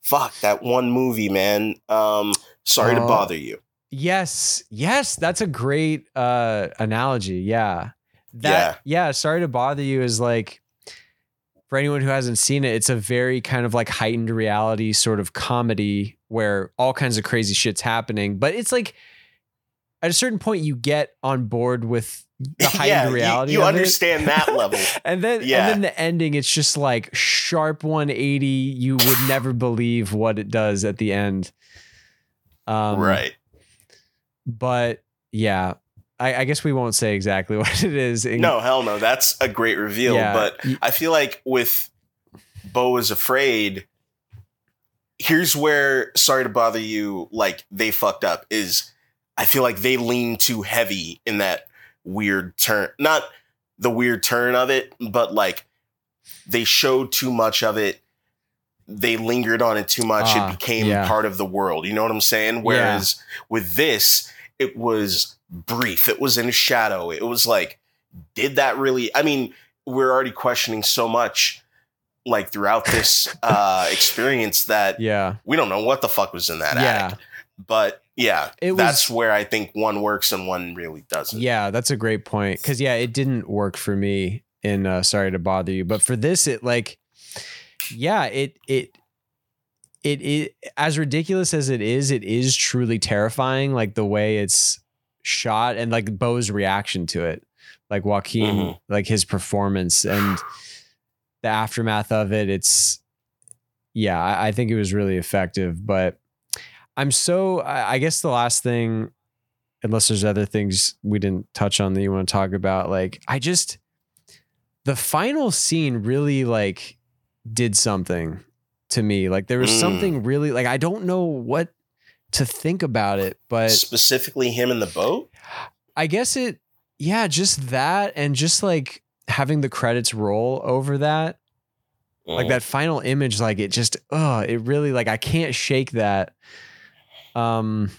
fuck that one movie man um sorry to Uh, bother you Yes, yes, that's a great uh analogy. Yeah. That yeah, sorry to bother you is like for anyone who hasn't seen it, it's a very kind of like heightened reality sort of comedy where all kinds of crazy shit's happening, but it's like at a certain point you get on board with the heightened yeah, reality. You, you of it. understand that level. and then Yeah. and then the ending, it's just like sharp 180. You would never believe what it does at the end. Um, right. But yeah, I, I guess we won't say exactly what it is. in- No, hell no. That's a great reveal. yeah, But I feel like with Beau is afraid, here's where sorry to bother you, like they fucked up is I feel like they lean too heavy in that weird turn. Not the weird turn of it, but like they showed too much of it. They lingered on it too much. Ah, it became yeah. part of the world. You know what I'm saying? Whereas with this, it was brief. It was in a shadow. It was like, did that really? I mean, we're already questioning so much like throughout this uh experience that yeah, we don't know what the fuck was in that yeah, act. But yeah, It that's was- where I think one works and one really doesn't. yeah. That's a great point. Because yeah, it didn't work for me. In uh, sorry to bother you, but for this, it like, yeah, it it. It, it as ridiculous as it is, it is truly terrifying. Like the way it's shot and like Beau's reaction to it, like Joaquin, Mhm. like his performance and the aftermath of it. It's yeah, I, I think it was really effective. But I'm so I, I guess the last thing, unless there's other things we didn't touch on that you want to talk about, like I just the final scene really like did something to me. Like there was Mm. something really like I don't know what to think about it, but Specifically him in the boat? I guess it, yeah, just that and just like having the credits roll over that, like Mm. that final image, like it just, oh, it really, like I can't shake that. Um,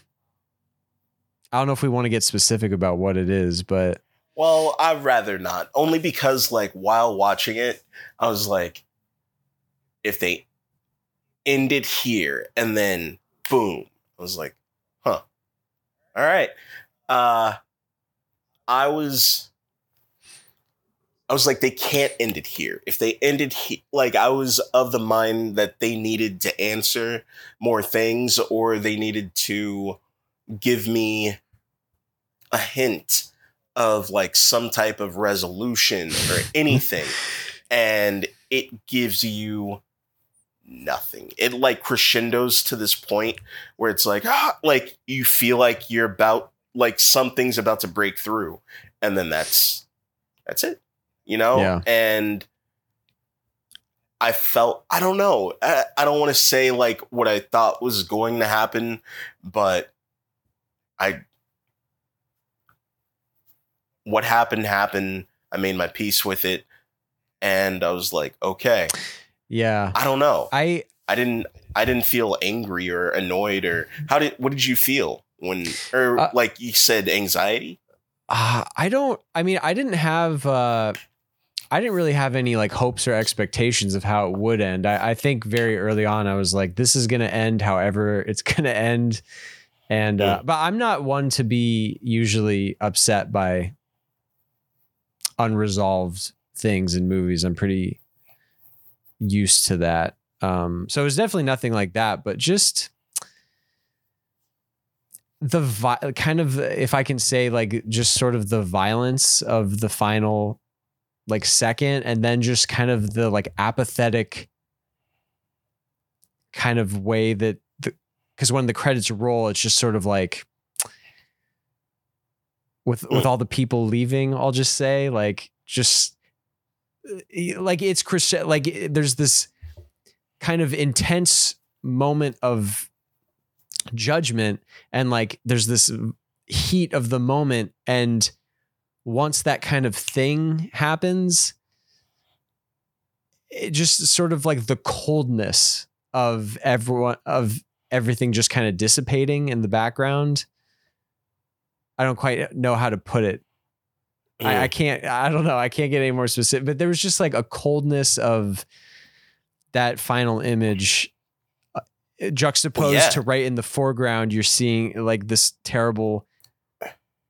I don't know if we want to get specific about what it is, but Well, I'd rather not. Only because, like, while watching it, I was like, if they end it here and then boom, I was like, huh. All right. Uh I was I was like, they can't end it here. If they ended he- like I was of the mind that they needed to answer more things or they needed to give me a hint of like some type of resolution or anything and it gives you nothing it like crescendos to this point where it's like ah, like you feel like you're about like something's about to break through and then that's that's it you know Yeah. and i felt i don't know i, I don't want to say like what i thought was going to happen but i what happened happened. I made my peace with it, and I was like, okay, yeah, I don't know. I, I didn't. I didn't feel angry or annoyed or how did. What did you feel when or Uh, like you said anxiety? uh, I don't, I mean, I didn't have, uh, I didn't really have any like hopes or expectations of how it would end. I, I think very early on, I was like, this is going to end however it's going to end. And, uh, but I'm not one to be usually upset by unresolved things in movies. I'm pretty used to that. Um, so it was definitely nothing like that, but just the vi- kind of, if I can say, like just sort of the violence of the final like second, and then just kind of the like apathetic kind of way that the because when the credits roll, it's just sort of like with with Mm. all the people leaving. I'll just say like just like it's Christian. Like there's this kind of intense moment of judgment, and like there's this heat of the moment, and once that kind of thing happens, it just sort of like the coldness of everyone of everything just kind of dissipating in the background. I don't quite know how to put it. I, I can't, I don't know. I can't get any more specific, but there was just like a coldness of that final image uh, juxtaposed yeah. to right in the foreground, you're seeing like this terrible,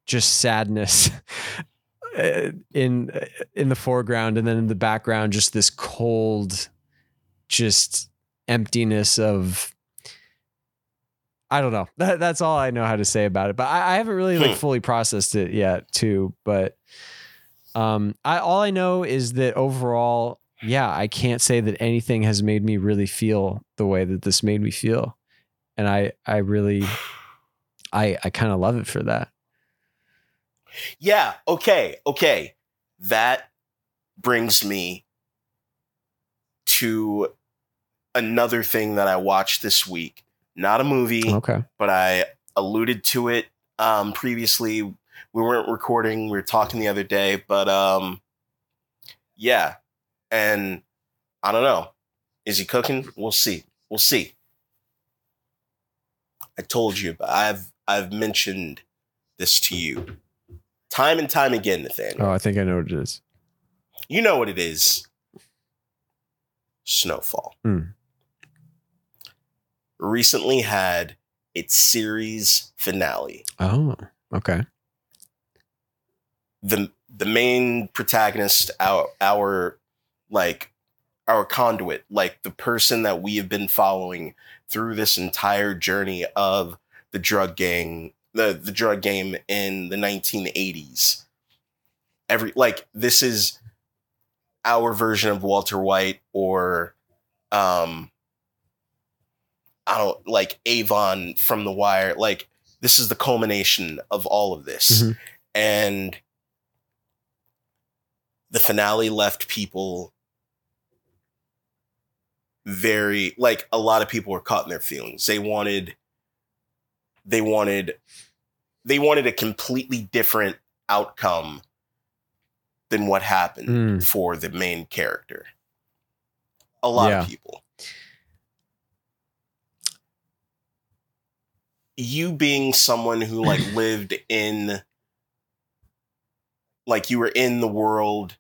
just sadness uh, in in the foreground, and then in the background, just this cold, just emptiness of. I don't know. That, that's all I know how to say about it. But I, I haven't really like Hmm. fully processed it yet, too. But um, I all I know is that overall, yeah, I can't say that anything has made me really feel the way that this made me feel, and I I really I I kind of love it for that. Yeah, okay, okay. That brings me to another thing that I watched this week. Not a movie, Okay. but I alluded to it um, previously. We weren't recording, we were talking the other day, but um, yeah. And I don't know. Is he cooking? We'll see. We'll see. I told you, but I've I've mentioned this to you time and time again, Nathaniel. Oh, I think I know what it is. You know what it is. Snowfall. Hmm. Recently had its series finale. Oh, okay. The the main protagonist, our our like our conduit, like the person that we have been following through this entire journey of the drug gang, the, the drug game in the 1980s. Every like this is our version of Walter White or um I don't like Avon from The Wire. Like this is the culmination of all of this. Mhm. And the finale left people very like a lot of people were caught in their feelings. They wanted they wanted they wanted a completely different outcome than what happened Mm. for the main character. A lot Yeah. of people. You being someone who like lived in like you were in the world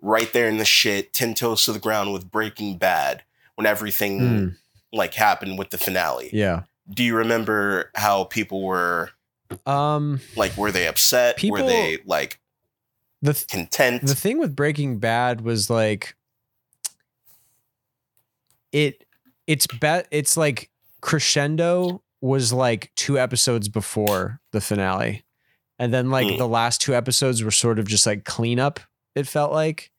right there in the shit, ten toes to the ground with Breaking Bad when everything Mm, like happened with the finale. yeah. Do you remember how people were Um, like were they upset? People- were they like the th- content? the thing with Breaking Bad was like it it's bet it's like crescendo was like two episodes before the finale. And then like Hmm. the last two episodes were sort of just like cleanup, it felt like.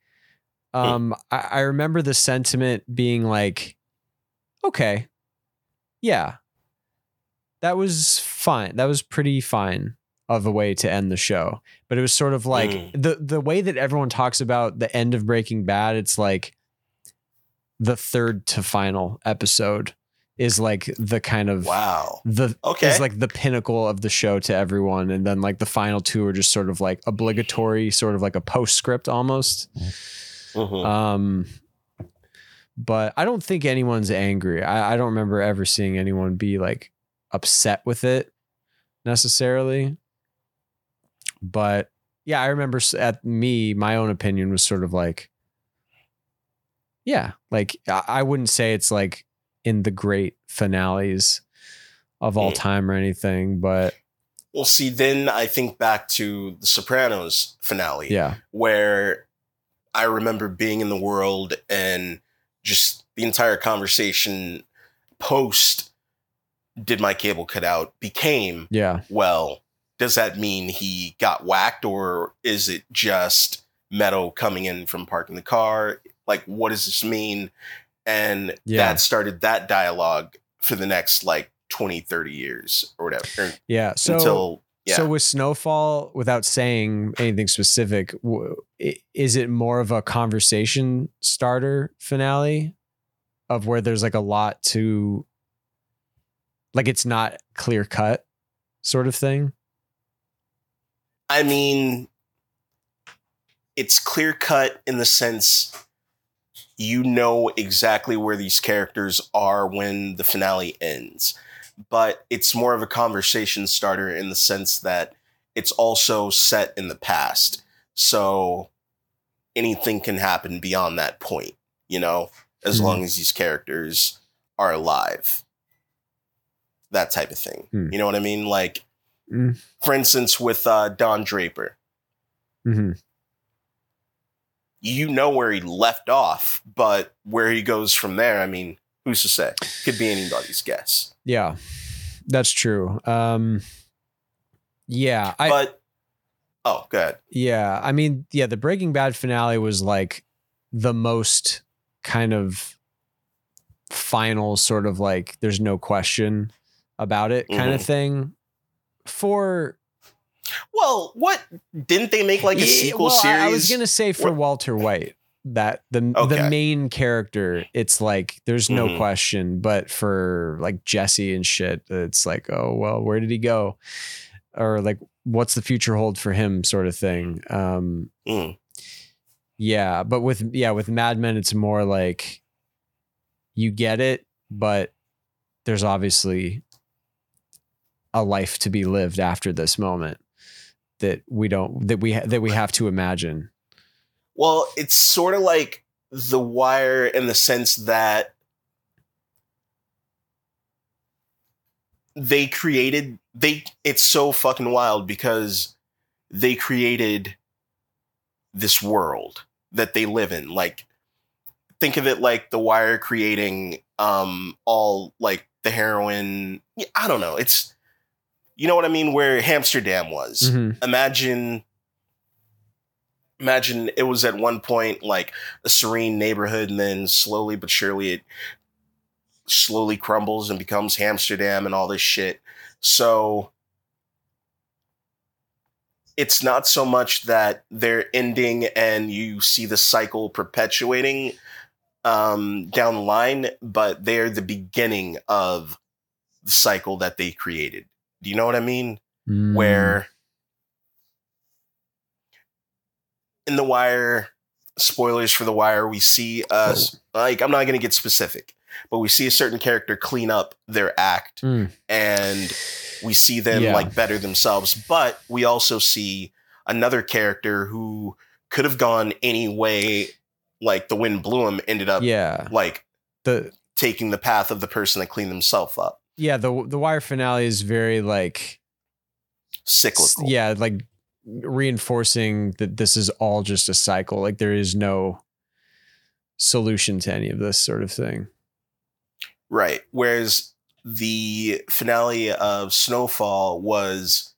Um I, I remember the sentiment being like, okay, yeah. That was fine. That was pretty fine of a way to end the show. But it was sort of like Mm. the the way that everyone talks about the end of Breaking Bad, it's like the third to final episode is like the kind of wow. the Okay. is like the pinnacle of the show to everyone and then like the final two are just sort of like obligatory sort of like a postscript almost Mhm. um but i don't think anyone's angry I, I don't remember ever seeing anyone be like upset with it necessarily but yeah i remember at me my own opinion was sort of like yeah like I wouldn't say it's like in the great finales of all Mm. time or anything but well, see, then I think back to the Sopranos finale. yeah where I remember being in the world and just the entire conversation post did my cable cut out became yeah well does that mean he got whacked or is it just meadow coming in from parking the car like what does this mean and Yeah. that started that dialogue for the next like 20 30 years or whatever or yeah so until yeah So with Snowfall, without saying anything specific, is it more of a conversation starter finale of where there's like a lot to like it's not clear cut sort of thing? I mean, it's clear cut in the sense you know exactly where these characters are when the finale ends. But it's more of a conversation starter in the sense that it's also set in the past. So anything can happen beyond that point, you know, as Mhm. long as these characters are alive. that type of thing. Hmm. You know what I mean? Like, Mm. for instance, with uh, Don Draper, hmm you know where he left off, but where he goes from there, I mean, who's to say? Could be anybody's guess. Yeah, that's true. Um, yeah, I but oh, good. yeah, I mean, yeah, the Breaking Bad finale was like the most kind of final sort of like there's no question about it kind of thing for Well, what didn't they make like a Yeah, sequel well, series? I, was gonna say for What- Walter White that the the main character, it's like there's no Mhm. question. But for like Jesse and shit, it's like, oh well, where did he go? Or like, what's the future hold for him, sort of thing. Um, Mm. yeah, but with yeah, with Mad Men, it's more like you get it, but there's obviously a life to be lived after this moment that we don't that we ha- that we have to imagine. Well, it's sort of like The Wire in the sense that they created they it's so fucking wild because they created this world that they live in. Like think of it like The Wire creating um all like the heroin I don't know. It's you know what I mean? Where Amsterdam was. Mhm. imagine imagine it was at one point like a serene neighborhood and then slowly but surely it slowly crumbles and becomes amsterdam and all this shit. So it's not so much that they're ending and you see the cycle perpetuating um, down the line but they're the beginning of the cycle that they created do you know what i mean Mm. where in the wire spoilers for the wire we see us like i'm not going to get specific but we see a certain character clean up their act Mm. and we see them Yeah. like better themselves but we also see another character who could have gone any way like the wind blew him ended up yeah like the taking the path of the person that cleaned themselves up yeah the the wire finale is very like cyclical yeah like reinforcing that this is all just a cycle like there is no solution to any of this sort of thing Right. Whereas the finale of Snowfall was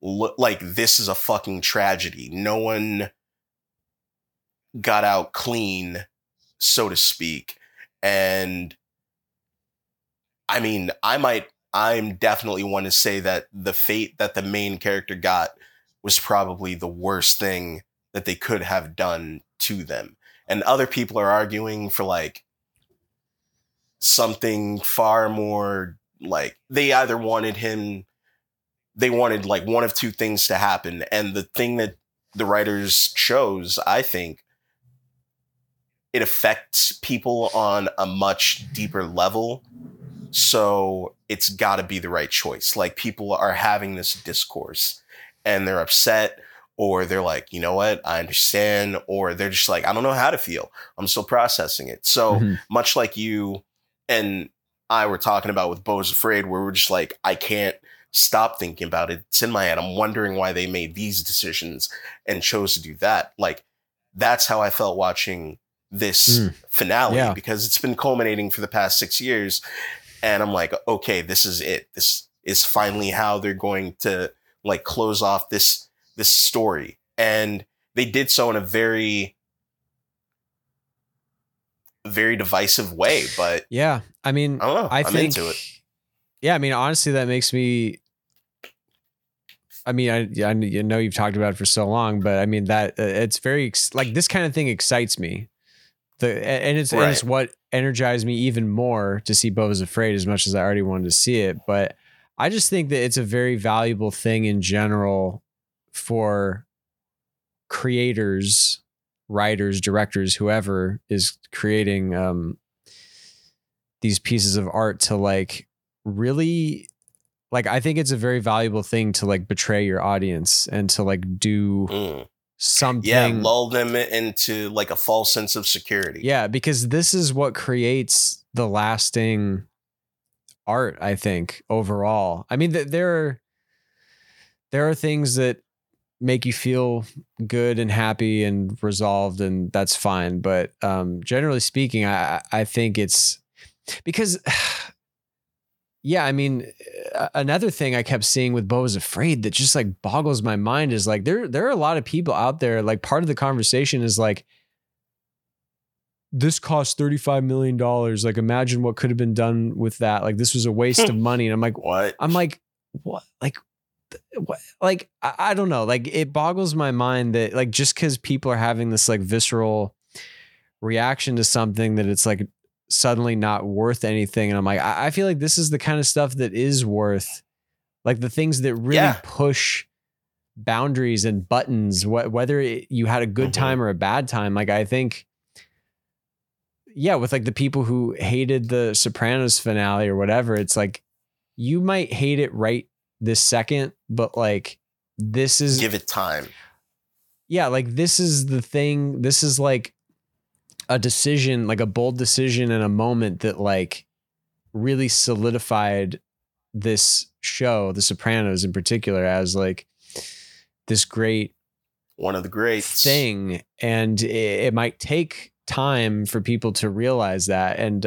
lo- like, this is a fucking tragedy. No one got out clean, so to speak. And I mean, I might, I'm definitely one to say that the fate that the main character got was probably the worst thing that they could have done to them. And other people are arguing for like, something far more like they either wanted him they wanted like one of two things to happen and the thing that the writers chose i think it affects people on a much deeper level so it's got to be the right choice like people are having this discourse and they're upset or they're like you know what i understand or they're just like i don't know how to feel i'm still processing it so Mhm. much like you and I were talking about with Beau's Afraid, where we're just like, I can't stop thinking about it. It's in my head. I'm wondering why they made these decisions and chose to do that. Like, that's how I felt watching this Mm. finale Yeah. because it's been culminating for the past six years. And I'm like, okay, this is it. This is finally how they're going to like close off this this story. And they did so in a very very divisive way, but yeah i mean I don't know. I am think, into it. yeah, I mean, honestly, that makes me. I mean, I, I know you've talked about it for so long, but I mean that uh, it's very like this kind of thing excites me. The and it's and it's what energized me even more to see Beau is Afraid as much as I already wanted to see it. But I just think that it's a very valuable thing in general for creators, writers, directors, whoever is creating um, these pieces of art to like really like I think it's a very valuable thing to like betray your audience and to like do Mm. Something Yeah, lull them into like a false sense of security. Yeah, because this is what creates the lasting art. I think overall. I mean, th- there are there are things that make you feel good and happy and resolved, and that's fine. But um, generally speaking, I I think it's because. Yeah, I mean, another thing I kept seeing with Beau is Afraid that just like boggles my mind is like there there are a lot of people out there. Like part of the conversation is like, this cost $35 million. Like, imagine what could have been done with that. Like, this was a waste of money. And I'm like, What? I'm like, what? Like, what? Like, I, I don't know. Like, it boggles my mind that, like, just because people are having this, like, visceral reaction to something that it's like suddenly not worth anything. And I'm like, I, I feel like this is the kind of stuff that is worth, like, the things that really Yeah. push boundaries and buttons, wh- whether it, you had a good Mhm. time or a bad time. Like, I think yeah, with like the people who hated the Sopranos finale or whatever, it's like you might hate it right this second, but like this is Give it time. yeah, like this is the thing. This is like a decision, like a bold decision in a moment that like really solidified this show, The Sopranos in particular, as like this great One of the great thing. And it, it might take time for people to realize that. And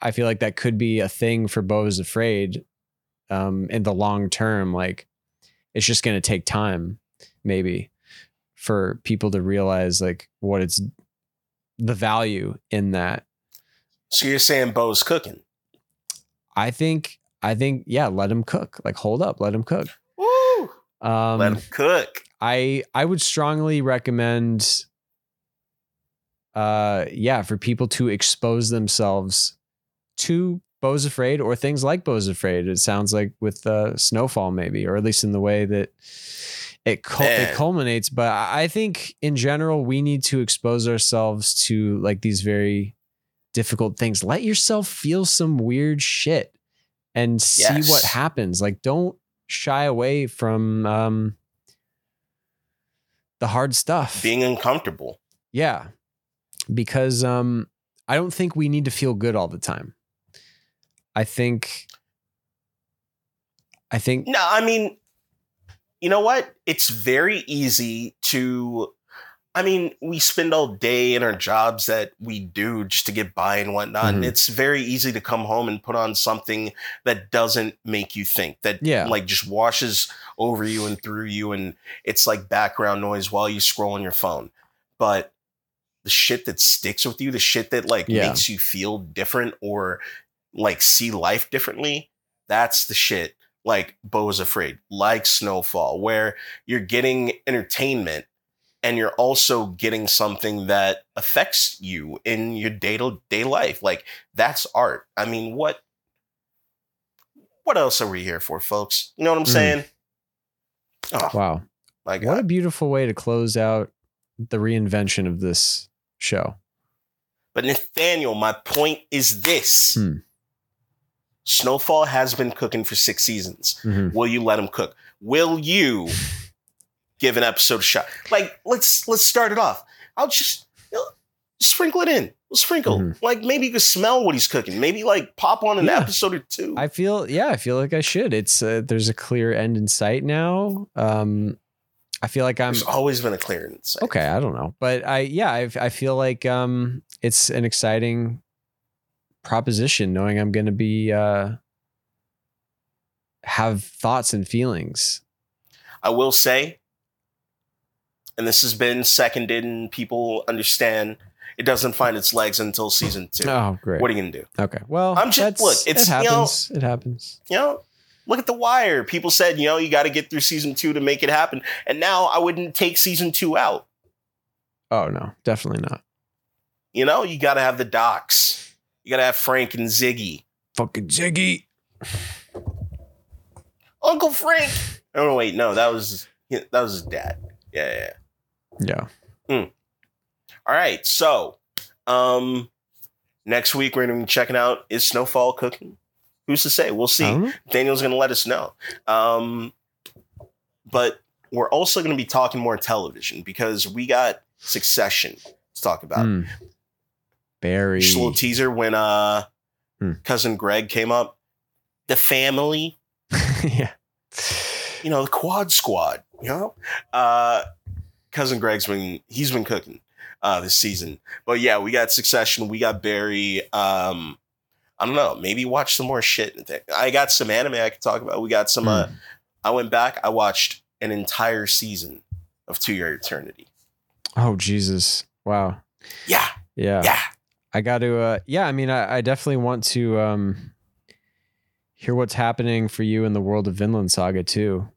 i feel like that could be a thing for Beau is afraid um in the long term. Like it's just going to take time maybe for people to realize like what it's the value in that So you're saying Beau's cooking? i think i think yeah let him cook like hold up let him cook Woo! um Let him cook. I I would strongly recommend uh yeah, for people to expose themselves to Beau's Afraid or things like Beau's Afraid. It sounds like with uh, Snowfall maybe, or at least in the way that it cul- it culminates. But I I think in general we need to expose ourselves to like these very difficult things. Let yourself feel some weird shit and see what happens. Like don't shy away from um the hard stuff. Being uncomfortable. yeah. Because um I don't think we need to feel good all the time. I think I think No, I mean, you know what? It's very easy to. I mean, we spend all day in our jobs that we do just to get by and whatnot. And Mhm. it's very easy to come home and put on something that doesn't make you think, that Yeah. like just washes over you and through you. And it's like background noise while you scroll on your phone. But the shit that sticks with you, the shit that like Yeah. makes you feel different or like see life differently, that's the shit like Beau is Afraid, like Snowfall, where you're getting entertainment and you're also getting something that affects you in your day to day life. Like that's art. I mean, what what else are we here for, folks? You know what I'm Mm. saying? Oh wow. my God. What a beautiful way to close out the reinvention of this show. But Nathaniel, my point is this. Hmm. Snowfall has been cooking for six seasons. Mhm. Will you let him cook? Will you give an episode a shot? Like, let's let's start it off. I'll just you know, sprinkle it in. We'll sprinkle. Mhm. Like maybe you can smell what he's cooking. Maybe like pop on an Yeah. episode or two. I feel yeah, I feel like I should. It's uh, there's a clear end in sight now. Um I feel like I'm There's always been a clearance. okay i don't know but i yeah i, I feel like um it's an exciting proposition knowing i'm gonna be uh have thoughts and feelings I will say, and this has been seconded and people understand, it doesn't find its legs until season two. oh great What are you gonna do? okay well I'm just- look, it's, it you know- happens it happens you know, look at The Wire. People said, you know, you got to get through season two to make it happen. And now I wouldn't take season two out. oh no definitely not You know, you got to have the docs. You got to have Frank and Ziggy. fucking ziggy Uncle Frank. Oh wait, no, that was that was his dad. Yeah, yeah. yeah All right, so um, next week we're gonna be checking out is Snowfall cooking. Who's to say? We'll see. don't. Daniel's to let us know. Um, but we're also to be talking more television because we got Succession to talk about. Mm. Barry Just a little teaser when uh, Hmm. cousin Greg came up. the family, yeah. you know, the quad squad, you know? Uh cousin Greg's been he's been cooking uh this season. But yeah, we got Succession, we got Barry. Um I don't know, maybe watch some more shit. I got some anime I could talk about. We got some uh I went back, I watched an entire season of To Your Eternity. Oh Jesus! Wow. Yeah. Yeah. Yeah. I got to. Uh, yeah. I mean, I, I definitely want to um, hear what's happening for you in the world of Vinland Saga too.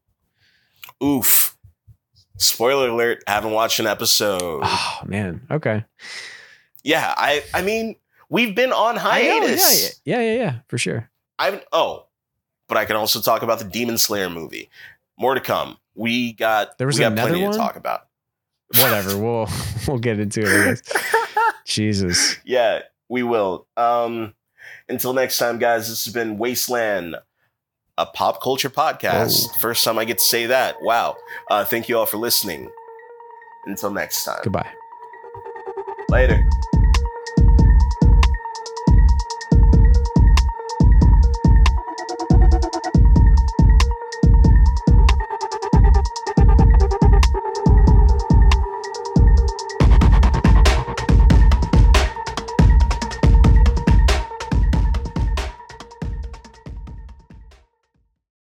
Oof. Spoiler alert, I haven't watched an episode. Oh man. Okay. Yeah, I I mean, we've been on I know, hiatus. yeah, yeah, yeah, yeah, for sure. I oh, but I can also talk about the Demon Slayer movie. More to come. We got There was we got another plenty one? to talk about. Whatever. we'll we'll get into it. Jesus. yeah, we will. Um until next time, guys, this has been Wasteland, a pop culture podcast. Whoa. First time I get to say that. Wow. Uh thank you all for listening. Until next time. Goodbye. Later.